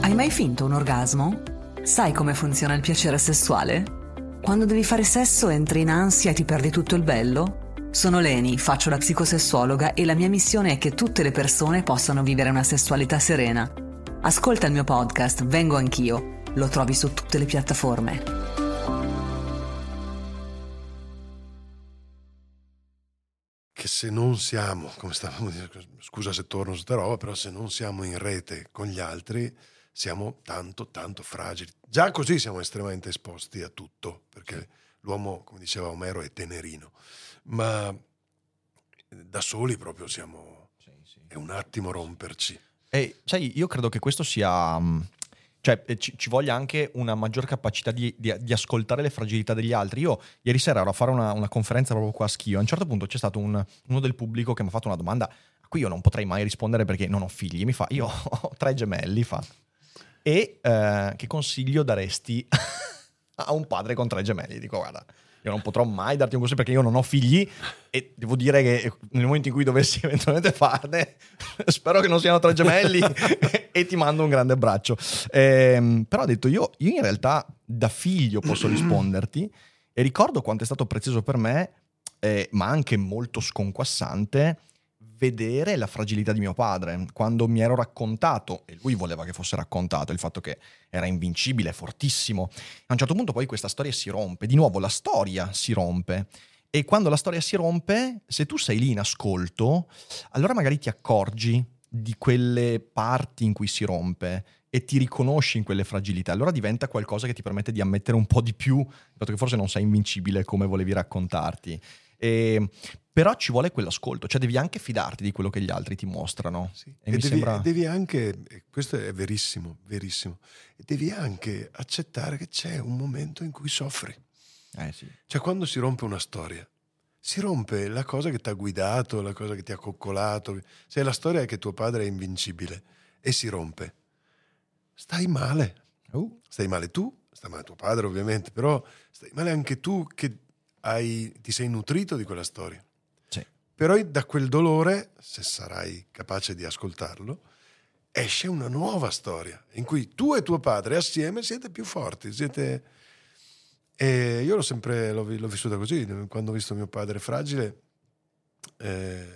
Hai mai finto un orgasmo? Sai come funziona il piacere sessuale? Quando devi fare sesso entri in ansia e ti perdi tutto il bello? Sono Leni, faccio la psicosessuologa e la mia missione è che tutte le persone possano vivere una sessualità serena. Ascolta il mio podcast Vengo anch'io. Lo trovi su tutte le piattaforme. che se non siamo, come stavamo dicendo, scusa se torno su sta roba, però se non siamo in rete con gli altri, siamo tanto, tanto fragili. Già così siamo estremamente esposti a tutto, perché l'uomo, come diceva Omero, è tenerino, ma da soli proprio siamo... Sì, sì. È un attimo romperci. E sai, io credo che questo sia. mh, Cioè, eh, ci, ci voglia anche una maggior capacità di, di- di ascoltare le fragilità degli altri. Io ieri sera ero a fare una, una conferenza proprio qua a Schio. A un certo punto c'è stato un- uno del pubblico che mi ha fatto una domanda a cui io non potrei mai rispondere perché non ho figli. Mi fa: Io [LAUGHS] ho tre gemelli. Fa. E eh, che consiglio daresti [LAUGHS] a un padre con tre gemelli? Dico, guarda. Io non potrò mai darti un consiglio perché io non ho figli e devo dire che nel momento in cui dovessi [LAUGHS] eventualmente farne, [LAUGHS] spero che non siano tre gemelli e ti mando un grande abbraccio. Ehm, però ho detto io, io in realtà da figlio posso [CLEARS THROAT] risponderti e ricordo quanto è stato prezioso per me, eh, ma anche molto sconquassante, vedere la fragilità di mio padre. Quando mi ero raccontato, e lui voleva che fosse raccontato, il fatto che era invincibile, fortissimo, a un certo punto poi questa storia si rompe. Di nuovo la storia si rompe. E quando la storia si rompe, se tu sei lì in ascolto, allora magari ti accorgi di quelle parti in cui si rompe e ti riconosci in quelle fragilità. Allora diventa qualcosa che ti permette di ammettere un po' di più, fatto che forse non sei invincibile come volevi raccontarti. E, però ci vuole quell'ascolto, cioè devi anche fidarti di quello che gli altri ti mostrano. Sì. E E, mi devi, sembra- devi anche, questo è verissimo, verissimo, devi anche accettare che c'è un momento in cui soffri. Eh sì. Cioè quando si rompe una storia, si rompe la cosa che ti ha guidato, la cosa che ti ha coccolato. Se la storia è che tuo padre è invincibile e si rompe, stai male. Uh, Stai male tu, sta male tuo padre ovviamente, però stai male anche tu che hai- ti sei nutrito di quella storia. sì. Però da quel dolore, se sarai capace di ascoltarlo, esce una nuova storia in cui tu e tuo padre assieme siete più forti. Siete... E io l'ho sempre l'ho, l'ho vissuta così. Quando ho visto mio padre fragile, eh,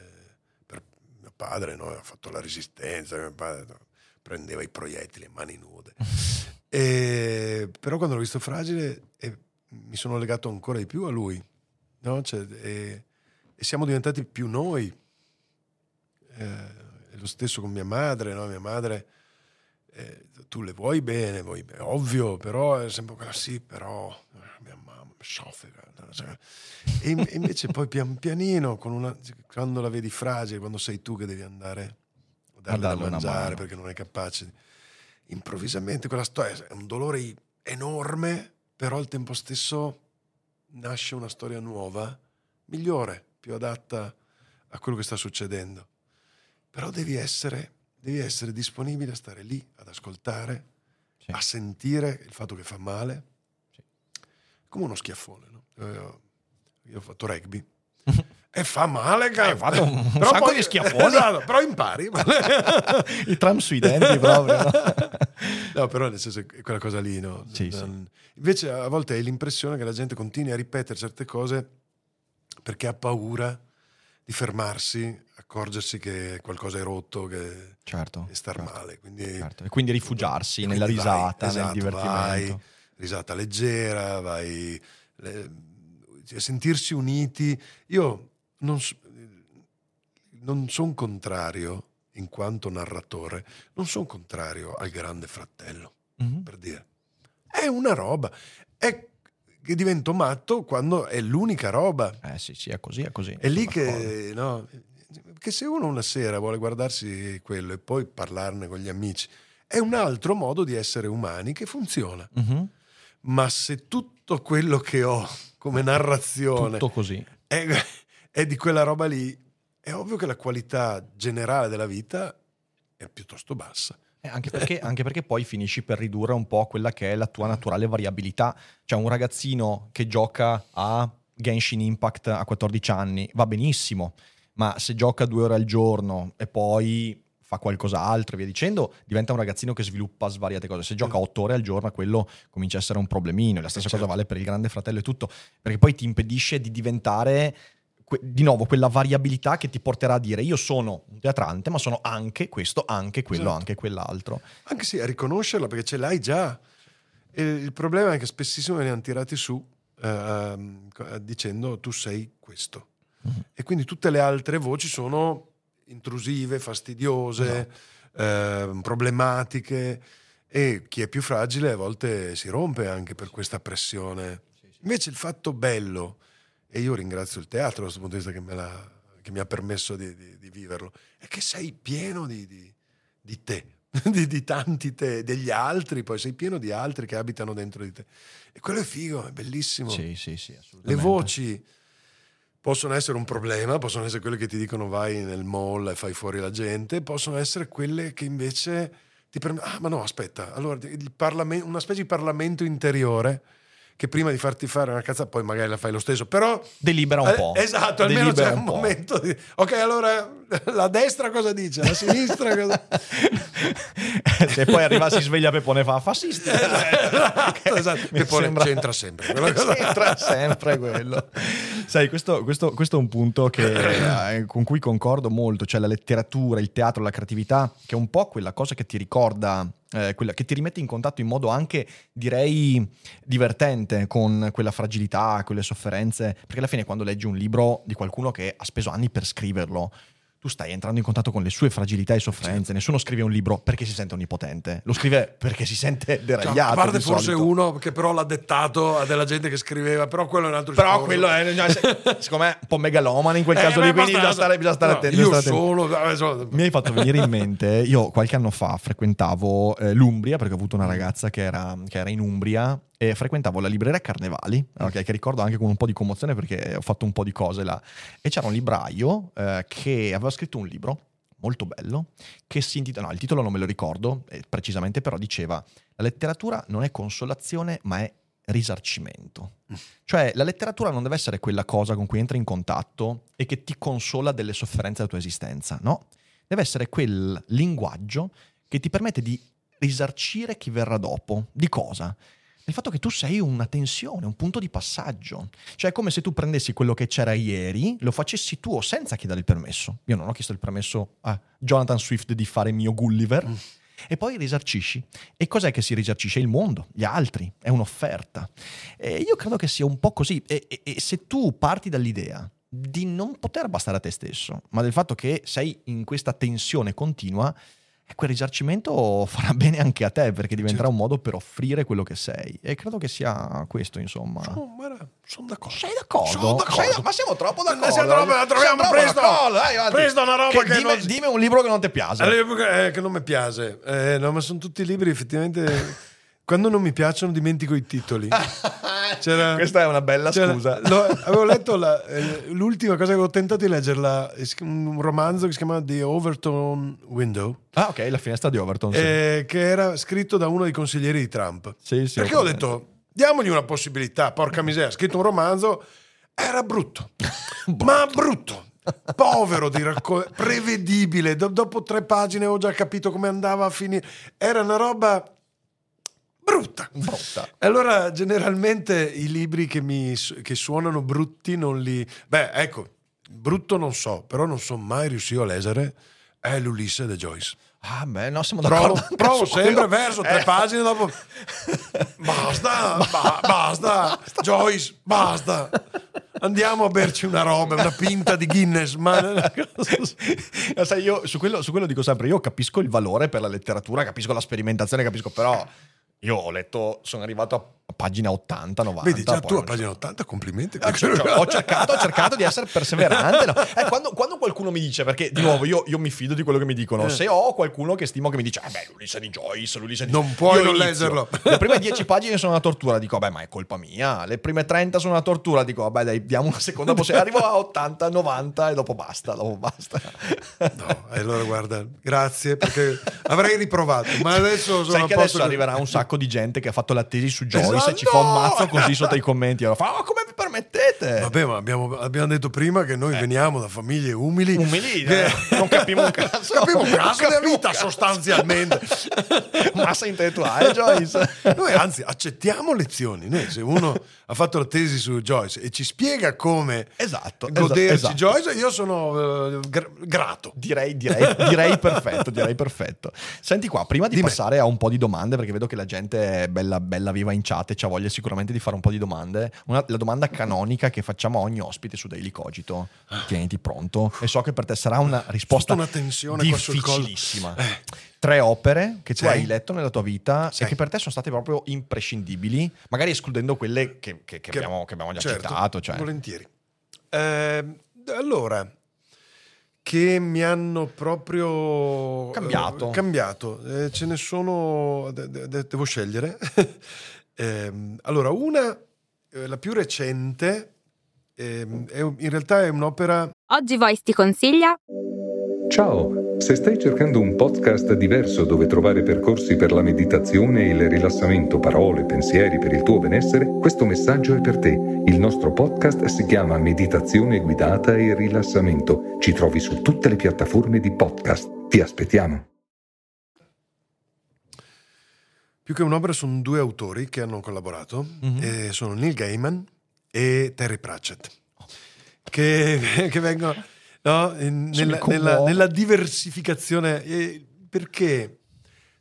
mio padre no, ha fatto la resistenza, mio padre no, prendeva i proiettili a mani nude. [LAUGHS] E- però quando l'ho visto fragile eh, mi sono legato ancora di più a lui. no? Cioè, e, e siamo diventati più noi. Eh, è lo stesso con mia madre, no? Mia madre, eh, tu le vuoi bene, vuoi bene, ovvio, però è sempre quella sì, però eh, mia mamma no? Cioè, E, in- invece poi pian pianino, una- quando la vedi fragile, quando sei tu che devi andare a darle da darle una mangiare perché non è capace, improvvisamente quella storia è un dolore enorme, però al tempo stesso nasce una storia nuova, migliore, più adatta a quello che sta succedendo. Però devi essere, devi essere disponibile a stare lì, ad ascoltare, Sì. a sentire il fatto che fa male. Sì. Come uno schiaffone, no? Io, io ho fatto rugby. E fa male, cazzo. Hai fatto un sacco di schiaffoni. Esatto, però impari. [LAUGHS] I tram sui denti proprio. no? [LAUGHS] No, però nel senso quella cosa lì, no? Sì, Non- Invece a volte hai l'impressione che la gente continui a ripetere certe cose perché ha paura di fermarsi, accorgersi che qualcosa è rotto, che Certo. e star certo, male. Quindi, certo. E quindi rifugiarsi e nella quindi vai, risata, nel esatto, divertimento. vai, risata leggera, vai le- a sentirsi uniti. Io non, non sono contrario, in quanto narratore, non sono contrario al grande fratello, Mhm. per dire. È una roba. È che divento matto quando è l'unica roba. Eh sì, sì, è così, è così. È lì che, no, che se uno una sera vuole guardarsi quello e poi parlarne con gli amici, è un altro modo di essere umani che funziona. Mhm. Ma se tutto quello che ho come narrazione Tutto così. è, è di quella roba lì, è ovvio che la qualità generale della vita è piuttosto bassa. Eh, anche, perché, anche perché poi finisci per ridurre un po' quella che è la tua naturale variabilità. Cioè un ragazzino che gioca a Genshin Impact a 14 anni va benissimo, ma se gioca due ore al giorno e poi fa qualcos'altro e via dicendo, diventa un ragazzino che sviluppa svariate cose. Se gioca 8 ore al giorno, quello comincia a essere un problemino. E La stessa certo. cosa vale per il grande fratello e tutto, perché poi ti impedisce di diventare que- di nuovo quella variabilità che ti porterà a dire io sono un teatrante, ma sono anche questo, anche quello, Esatto. anche quell'altro. Anche sì, a riconoscerla perché ce l'hai già. E il problema è che spessissimo ne hanno tirati su ehm, dicendo tu sei questo. E quindi tutte le altre voci sono intrusive, fastidiose, ehm, problematiche e chi è più fragile a volte si rompe anche per questa pressione. Invece il fatto bello, e io ringrazio il teatro da questo punto di vista che, me l'ha- che mi ha permesso di, di- di viverlo, è che sei pieno di, di- di te, [LAUGHS] di, di tanti te, degli altri, poi sei pieno di altri che abitano dentro di te. E quello è figo, è bellissimo. Sì, sì, sì, Le voci possono essere un problema, possono essere quelle che ti dicono vai nel mall e fai fuori la gente, possono essere quelle che invece ti permettono... Ah, ma no, aspetta, allora una specie di parlamento interiore che prima di farti fare una cazzata, poi magari la fai lo stesso, però... Delibera un Eh, po'. esatto, almeno Delibera c'è un, po'. momento di... Ok, allora [LAUGHS] la destra cosa dice? La sinistra cosa... [LAUGHS] Se poi arriva, si sveglia Pepone e fa fascista. esatto, [LAUGHS] esatto. Che poi sembra- c'entra sempre. C'entra sempre quello. Sai, questo, questo- questo è un punto che, eh, con cui concordo molto, cioè la letteratura, il teatro, la creatività, che è un po' quella cosa che ti ricorda, eh, quella, che ti rimette in contatto in modo anche, direi, divertente con quella fragilità, quelle sofferenze, perché alla fine quando leggi un libro di qualcuno che ha speso anni per scriverlo, tu stai entrando in contatto con le sue fragilità e sofferenze. Nessuno scrive un libro perché si sente onnipotente, lo scrive perché si sente Cioè, deragliato. a parte forse solito. uno che però l'ha dettato a della gente che scriveva, però quello è un altro Però quello è, cioè, se- [LAUGHS] secondo me, un po' megalomane in quel Eh, caso lì, quindi bisogna stare, bisogna stare no, attenti. Io stare attenti. eh, sono- Mi hai fatto venire in mente, io qualche anno fa frequentavo eh, l'Umbria perché ho avuto una ragazza che era, che era in Umbria e frequentavo la libreria Carnevali, ok, che ricordo anche con un po' di commozione perché ho fatto un po' di cose là. E c'era un libraio eh, che aveva scritto un libro molto bello che si intitola, no, il titolo non me lo ricordo eh, precisamente, però diceva la letteratura non è consolazione ma è risarcimento. Cioè la letteratura non deve essere quella cosa con cui entri in contatto e che ti consola delle sofferenze della tua esistenza, no? Deve essere quel linguaggio che ti permette di risarcire chi verrà dopo. Di cosa? Del fatto che tu sei una tensione, un punto di passaggio. Cioè è come se tu prendessi quello che c'era ieri, lo facessi tuo senza chiedere il permesso. Io non ho chiesto il permesso a Jonathan Swift di fare mio Gulliver. E poi risarcisci. E cos'è che si risarcisce? Il mondo, gli altri, è un'offerta. E io credo che sia un po' così. E, e- e se tu parti dall'idea di non poter bastare a te stesso, ma del fatto che sei in questa tensione continua, eh, quel risarcimento [LAUGHS] farà bene anche a te perché diventerà un modo per offrire quello che sei. E credo che sia questo, insomma. Guarda, sono d'accordo. Sei d'accordo? Sono d'accordo. Sei- ma siamo troppo d'accordo. siamo troppo- la troviamo Siamo presto. d'accordo, dai. Presto una roba che dimmi, non- dimmi un libro che non ti piace. Eh, che non mi piace. Eh, no, ma sono tutti libri, effettivamente. [LAUGHS] quando non mi piacciono, dimentico i titoli. [LAUGHS] C'era- Questa è una bella scusa. lo- [LAUGHS] avevo letto la- eh, l'ultima cosa che avevo tentato di leggerla, un romanzo che si chiama The Overton Window, Ah, ok, la finestra di Overton. Sì, eh, che era scritto da uno dei consiglieri di Trump. sì. sì, Perché ho detto, diamogli una possibilità, porca miseria, ha scritto un romanzo, era [LAUGHS] brutto, ma brutto. Povero di racco- prevedibile. Do- dopo tre pagine ho già capito come andava a finire. Era una roba brutta. Brutta. E Allora, generalmente i libri che, mi, che suonano brutti non li. Beh, ecco, brutto non so, però non sono mai riuscito a leggere. È l'Ulisse di Joyce. Ah, beh, no, siamo Provo, d'accordo. provo su sempre verso tre Eh, pagine dopo. Basta, ba- basta, Joyce, basta. Andiamo a berci una roba, una pinta di Guinness. [LAUGHS] Ma sai, io su quello, su quello dico sempre, io capisco il valore per la letteratura, capisco la sperimentazione, capisco, però io ho letto, sono arrivato a pagina 80, 90. vedi, già tu a pagina 80, complimenti. Ah, cioè, cioè, ho, cercato, ho cercato di essere perseverante. no? Eh, quando, quando qualcuno mi dice, perché di nuovo io, io mi fido di quello che mi dicono, se ho qualcuno che stimo che mi dice, eh beh, l'Ulisse di Joyce, l'Ulisse di Non puoi non leggerlo. Le prime 10 pagine sono una tortura, dico, vabbè, ma è colpa mia. Le prime 30 sono una tortura, dico, vabbè, dai, diamo una seconda possibilità. Arrivo a 80, 90 e dopo basta, dopo basta. No, e allora guarda, grazie perché avrei riprovato, ma adesso sono Sai che adesso che- arriverà un sacco di gente che ha fatto la tesi su [LAUGHS] Joyce Esatto, e ci fa un no! mazzo così sotto i commenti. E fa, ma come vi permettete? Vabbè, ma abbiamo, abbiamo detto prima che noi veniamo da famiglie umili. Eh. Umili, che- eh, non capiamo un [LAUGHS] cazzo. capiamo un cazzo della vita, cazzo. sostanzialmente. [LAUGHS] Massa intellettuale, Joyce. Noi anzi accettiamo lezioni. Noi, se uno ha fatto la tesi su Joyce e ci spiega come Esatto, godersi esatto. Joyce, io sono eh, gr- grato. Direi, direi, direi perfetto, direi perfetto. Senti qua, prima di Dimmi. passare a un po' di domande, perché vedo che la gente è bella, bella viva in chat e c'ha voglia sicuramente di fare un po' di domande. Una- la domanda canonica che facciamo a ogni ospite su Daily Cogito. Tieniti pronto. E so che per te sarà una risposta Tutta una tensione difficilissima. Eh. Tre opere che tu Sì. hai letto nella tua vita Sì. e che per te sono state proprio imprescindibili, magari escludendo quelle che, che- che Che- abbiamo, che abbiamo già certo, citato. Cioè. Volentieri. Eh, allora, che mi hanno proprio Cambiato. eh, cambiato. Eh, ce ne sono, de- de- devo scegliere. [LAUGHS] Ehm, allora, una, eh, la più recente, ehm, è in realtà è un'opera Oggi Voice ti consiglia Ciao, se stai cercando un podcast diverso dove trovare percorsi per la meditazione e il rilassamento, parole, pensieri per il tuo benessere, questo messaggio è per te. Il nostro podcast si chiama Meditazione guidata e rilassamento. Ci trovi su tutte le piattaforme di podcast. Ti aspettiamo. Più che un'opera sono due autori che hanno collaborato, Mhm. e sono Neil Gaiman e Terry Pratchett. che, [LAUGHS] che vengono no, nella, nella- nella diversificazione. eh, perché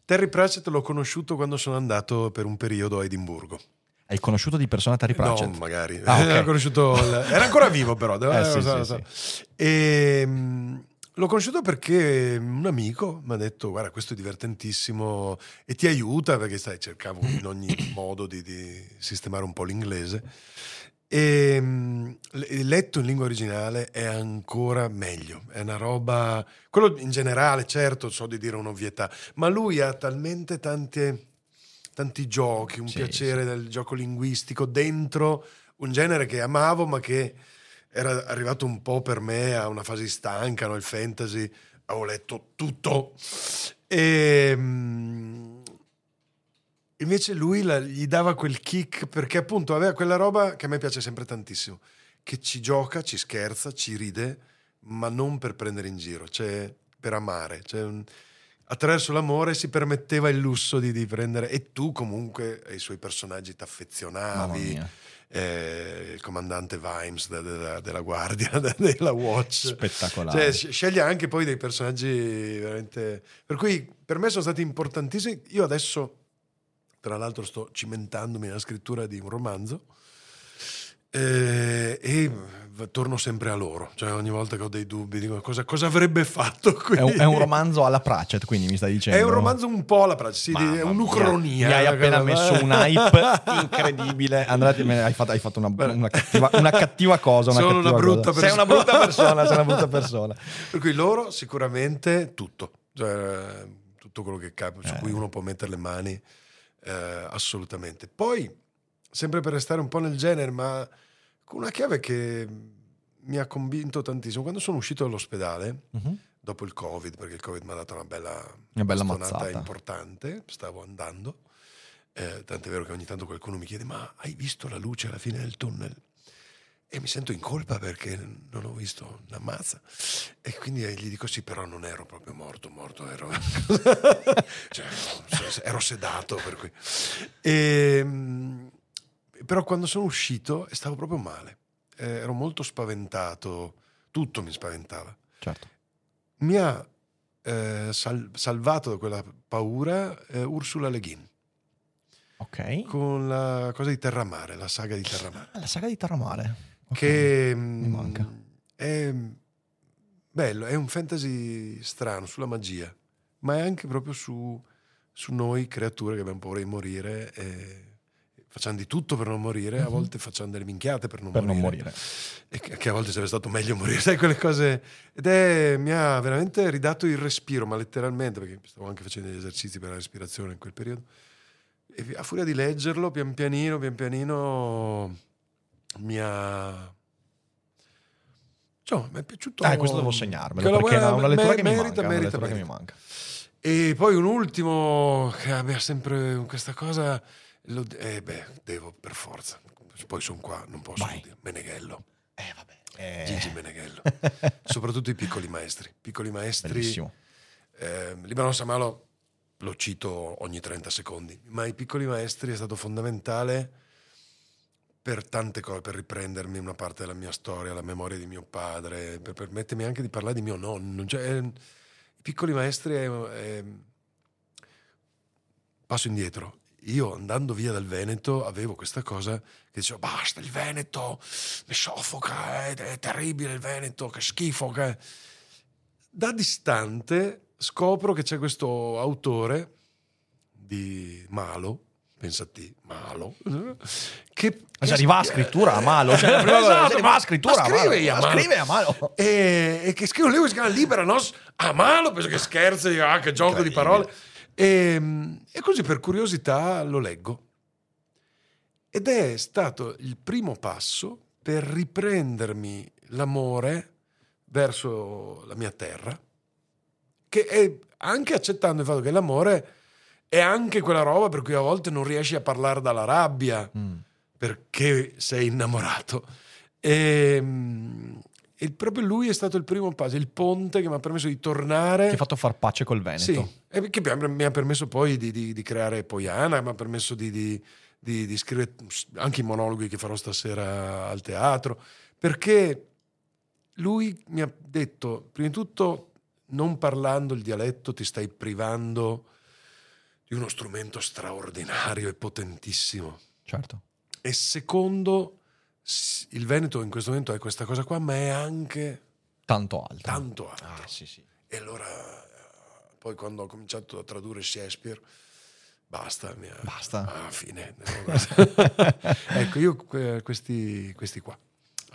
Terry Pratchett l'ho conosciuto quando sono andato per un periodo a Edimburgo. Hai conosciuto di persona Terry Pratchett? No, magari. Ah, ok. [LAUGHS] L'ho conosciuto il- era ancora vivo, però. [LAUGHS] Eh, sì, so- sì, so. E, mh, l'ho conosciuto perché un amico mi ha detto: Guarda, questo è divertentissimo e ti aiuta perché sai, cercavo [COUGHS] in ogni modo di, di sistemare un po' l'inglese. E l- letto in lingua originale è ancora meglio. È una roba. Quello in generale, certo, so di dire un'ovvietà, ma lui ha talmente tante tanti giochi, un Sì, piacere del gioco linguistico dentro un genere che amavo, ma che era arrivato un po' per me a una fase stanca, no? il fantasy. Avevo letto tutto. E, mm, invece lui la- gli dava quel kick perché appunto aveva quella roba che a me piace sempre tantissimo, che ci gioca, ci scherza, ci ride, ma non per prendere in giro, cioè per amare. Cioè, attraverso l'amore si permetteva il lusso di, di prendere e tu comunque ai suoi personaggi Mamma t'affezionavi mia. eh, il comandante Vimes de- de- della guardia [LAUGHS] della Watch Spettacolare. cioè, sc- sceglie anche poi dei personaggi veramente per cui per me sono stati importantissimi io adesso tra l'altro sto cimentandomi nella scrittura di un romanzo eh, e v- torno sempre a loro cioè ogni volta che ho dei dubbi dico cosa, cosa avrebbe fatto qui È un, è un romanzo alla Pratchett, quindi mi stai dicendo. È un romanzo un po' alla pratica, sì, Mamma è un'ucronia. Mi hai appena Cosa- messo un hype [LAUGHS] incredibile. Ne hai fatto, hai fatto una, una cattiva, una cattiva cosa. Una Sono una cattiva brutta cosa. Sei una persona. brutta persona. Sei una brutta [LAUGHS] persona. Per cui loro sicuramente tutto, cioè, tutto quello che cap- su Eh. cui uno può mettere le mani, eh, assolutamente. Poi, sempre per restare un po' nel genere, ma con una chiave che mi ha convinto tantissimo, quando sono uscito dall'ospedale, Mhm. dopo il Covid, perché il Covid mi ha dato una bella, Una bella mazzata. importante, stavo andando, eh, tant'è vero che ogni tanto qualcuno mi chiede, ma hai visto la luce alla fine del tunnel? E mi sento in colpa perché non ho visto una mazza. E quindi eh, gli dico sì, però non ero proprio morto, morto ero. [LAUGHS] cioè, ero sedato per cui. E, però quando sono uscito stavo proprio male. Eh, ero molto spaventato, tutto mi spaventava. Certo. Mi ha eh, sal- salvato da quella paura eh, Ursula Le Guin Ok. con la cosa di Terramare, la saga di Terramare. Ah, La saga di Terramare. Ok. che mi mm, manca. è bello, è un fantasy strano sulla magia, ma è anche proprio su, su noi creature che abbiamo paura di morire e facciamo di tutto per non morire, a Mhm. volte facciamo delle minchiate per non Per morire. non morire. E che, a volte sarebbe stato meglio morire, [LAUGHS] sai quelle cose. Ed è, mi ha veramente ridato il respiro, ma letteralmente, perché stavo anche facendo degli esercizi per la respirazione in quel periodo. E a furia di leggerlo, pian pianino, pian pianino, mi ha... Cioè, mi è piaciuto... Eh, questo devo segnarmelo perché è una, una lettura me- che mi merita, manca. una merita, che mi merita. manca. E poi un ultimo che abbia sempre questa cosa... lo- eh beh, devo per forza. Poi sono qua, non posso Vai. dire. Meneghello. Eh, vabbè. Eh, Gigi Meneghello. [LAUGHS] Soprattutto i piccoli maestri. Piccoli maestri. Bellissimo. Eh, Libano Samalo lo cito ogni 30 secondi, ma i piccoli maestri è stato fondamentale per tante cose, per riprendermi una parte della mia storia, la memoria di mio padre, per permettermi anche di parlare di mio nonno. Cioè, eh, I piccoli maestri è, è- Passo indietro. Io andando via dal Veneto avevo questa cosa che dicevo basta il Veneto, mi soffoca, è, è terribile il Veneto, che schifo. Che... Da distante scopro che c'è questo autore di Malo, pensa a te, Malo, [LAUGHS] che... Ma si arriva a scrittura a malo. Cioè, prima [LAUGHS] Esatto, arriva a scrittura ma a malo. scrive a Ma mano. Scrive a malo. E, e che scrive un libro che si chiama Libera Nos a mano, penso che scherzi, ah, che gioco di parole. E, e così per curiosità lo leggo. Ed è stato il primo passo per riprendermi l'amore verso la mia terra, che è anche accettando il fatto che l'amore è anche quella roba per cui a volte non riesci a parlare dalla rabbia Mm. perché sei innamorato. E, mm, e proprio lui è stato il primo passo, il ponte che mi ha permesso di tornare. Ti ha fatto far pace col Veneto. Sì, e che mi ha- permesso poi di, di- di creare Poiana, mi ha permesso di, di- scrivere anche i monologhi che farò stasera al teatro, perché lui mi ha detto, prima di tutto, non parlando il dialetto ti stai privando di uno strumento straordinario e potentissimo. Certo. E secondo, il Veneto in questo momento è questa cosa qua, ma è anche Tanto alto. tanto alto. Ah, sì, sì. E allora, eh, poi quando ho cominciato a tradurre Shakespeare, basta. Mi ha- Basta. Ah, fine. [LAUGHS] ecco, io que- questi, questi qua.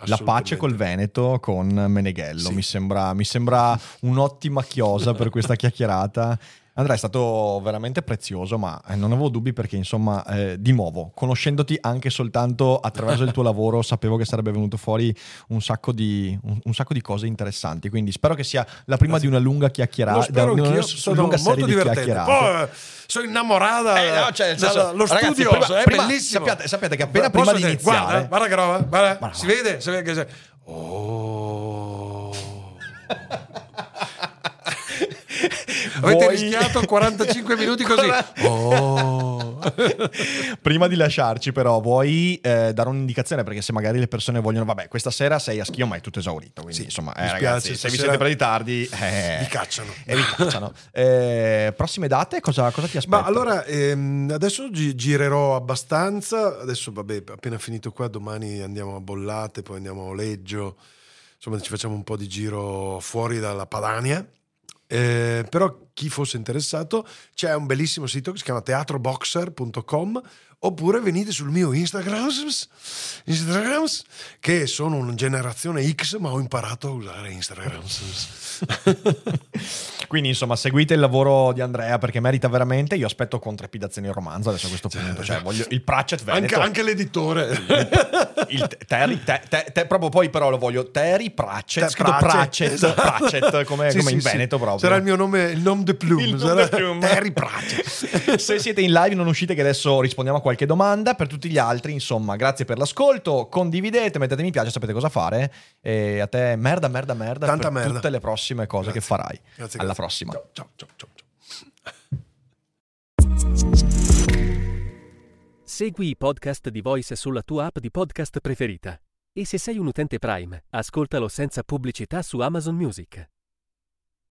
La pace col. Veneto con Meneghello Sì. mi, sembra, mi sembra un'ottima chiosa per questa [LAUGHS] chiacchierata. Andrea è stato veramente prezioso, ma eh, non avevo dubbi perché, insomma, eh, di nuovo, conoscendoti anche soltanto attraverso il tuo [LAUGHS] lavoro, sapevo che sarebbe venuto fuori un sacco di, un, un sacco di cose interessanti. Quindi spero che sia la prima Grazie. di una lunga Lo chiacchierata, spero di una lunga molto serie di divertente. chiacchierate. Poi eh, sono innamorata Eh, no, cioè, senso, dallo ragazzi, studioso, prima- è prima- bellissimo. sappiate- sappiate che appena Posso prima di iniziare- Guarda, guarda che roba, guarda, Guarda, si vede, si vede che c'è... Oh... [LAUGHS] Avete Voi- rischiato 45 [LAUGHS] minuti così. Oh. Prima di lasciarci, però, vuoi eh, dare un'indicazione? Perché se magari le persone vogliono, vabbè, questa sera sei a schio, ma è tutto esaurito. Quindi, Sì, insomma, eh, spiace, ragazzi, se vi siete presi tardi, eh, vi cacciano. E vi cacciano. [LAUGHS] Eh, prossime date, cosa, cosa ti aspetta? Ma allora, ehm, adesso gi- girerò abbastanza. Adesso, vabbè, appena finito qua, domani andiamo a Bollate, poi andiamo a Oleggio. Insomma, ci facciamo un po' di giro fuori dalla Padania. Eh, però chi fosse interessato c'è un bellissimo sito che si chiama teatroboxer.com oppure venite sul mio Instagram Instagrams, che sono una generazione X ma ho imparato a usare Instagram [LAUGHS] Quindi, insomma, seguite il lavoro di Andrea perché merita veramente. Io aspetto con trepidazione il romanzo adesso a questo punto. Cioè, voglio il Pratchett anche, Veneto. anche l'editore il te- Terry, te- te- te- proprio poi però lo voglio Terry Pratchett, Te- scritto Pratchett, esatto. Pratchett come, Sì, come sì, in sì. Veneto proprio. Sarà il mio nome, il nome de plume. Il nome de plume. Terry Pratchett. [LAUGHS] Se siete in live non uscite che adesso rispondiamo a qualche domanda. Per tutti gli altri, insomma, grazie per l'ascolto. Condividete, mettete mi piace, sapete cosa fare. E a te merda, merda, merda Tanta per merda. tutte le prossime cose Grazie. che farai. Grazie, Alla grazie. prossima. Ciao, ciao, ciao, ciao. Segui i podcast di Voice sulla tua app di podcast preferita. E se sei un utente Prime, ascoltalo senza pubblicità su Amazon Music.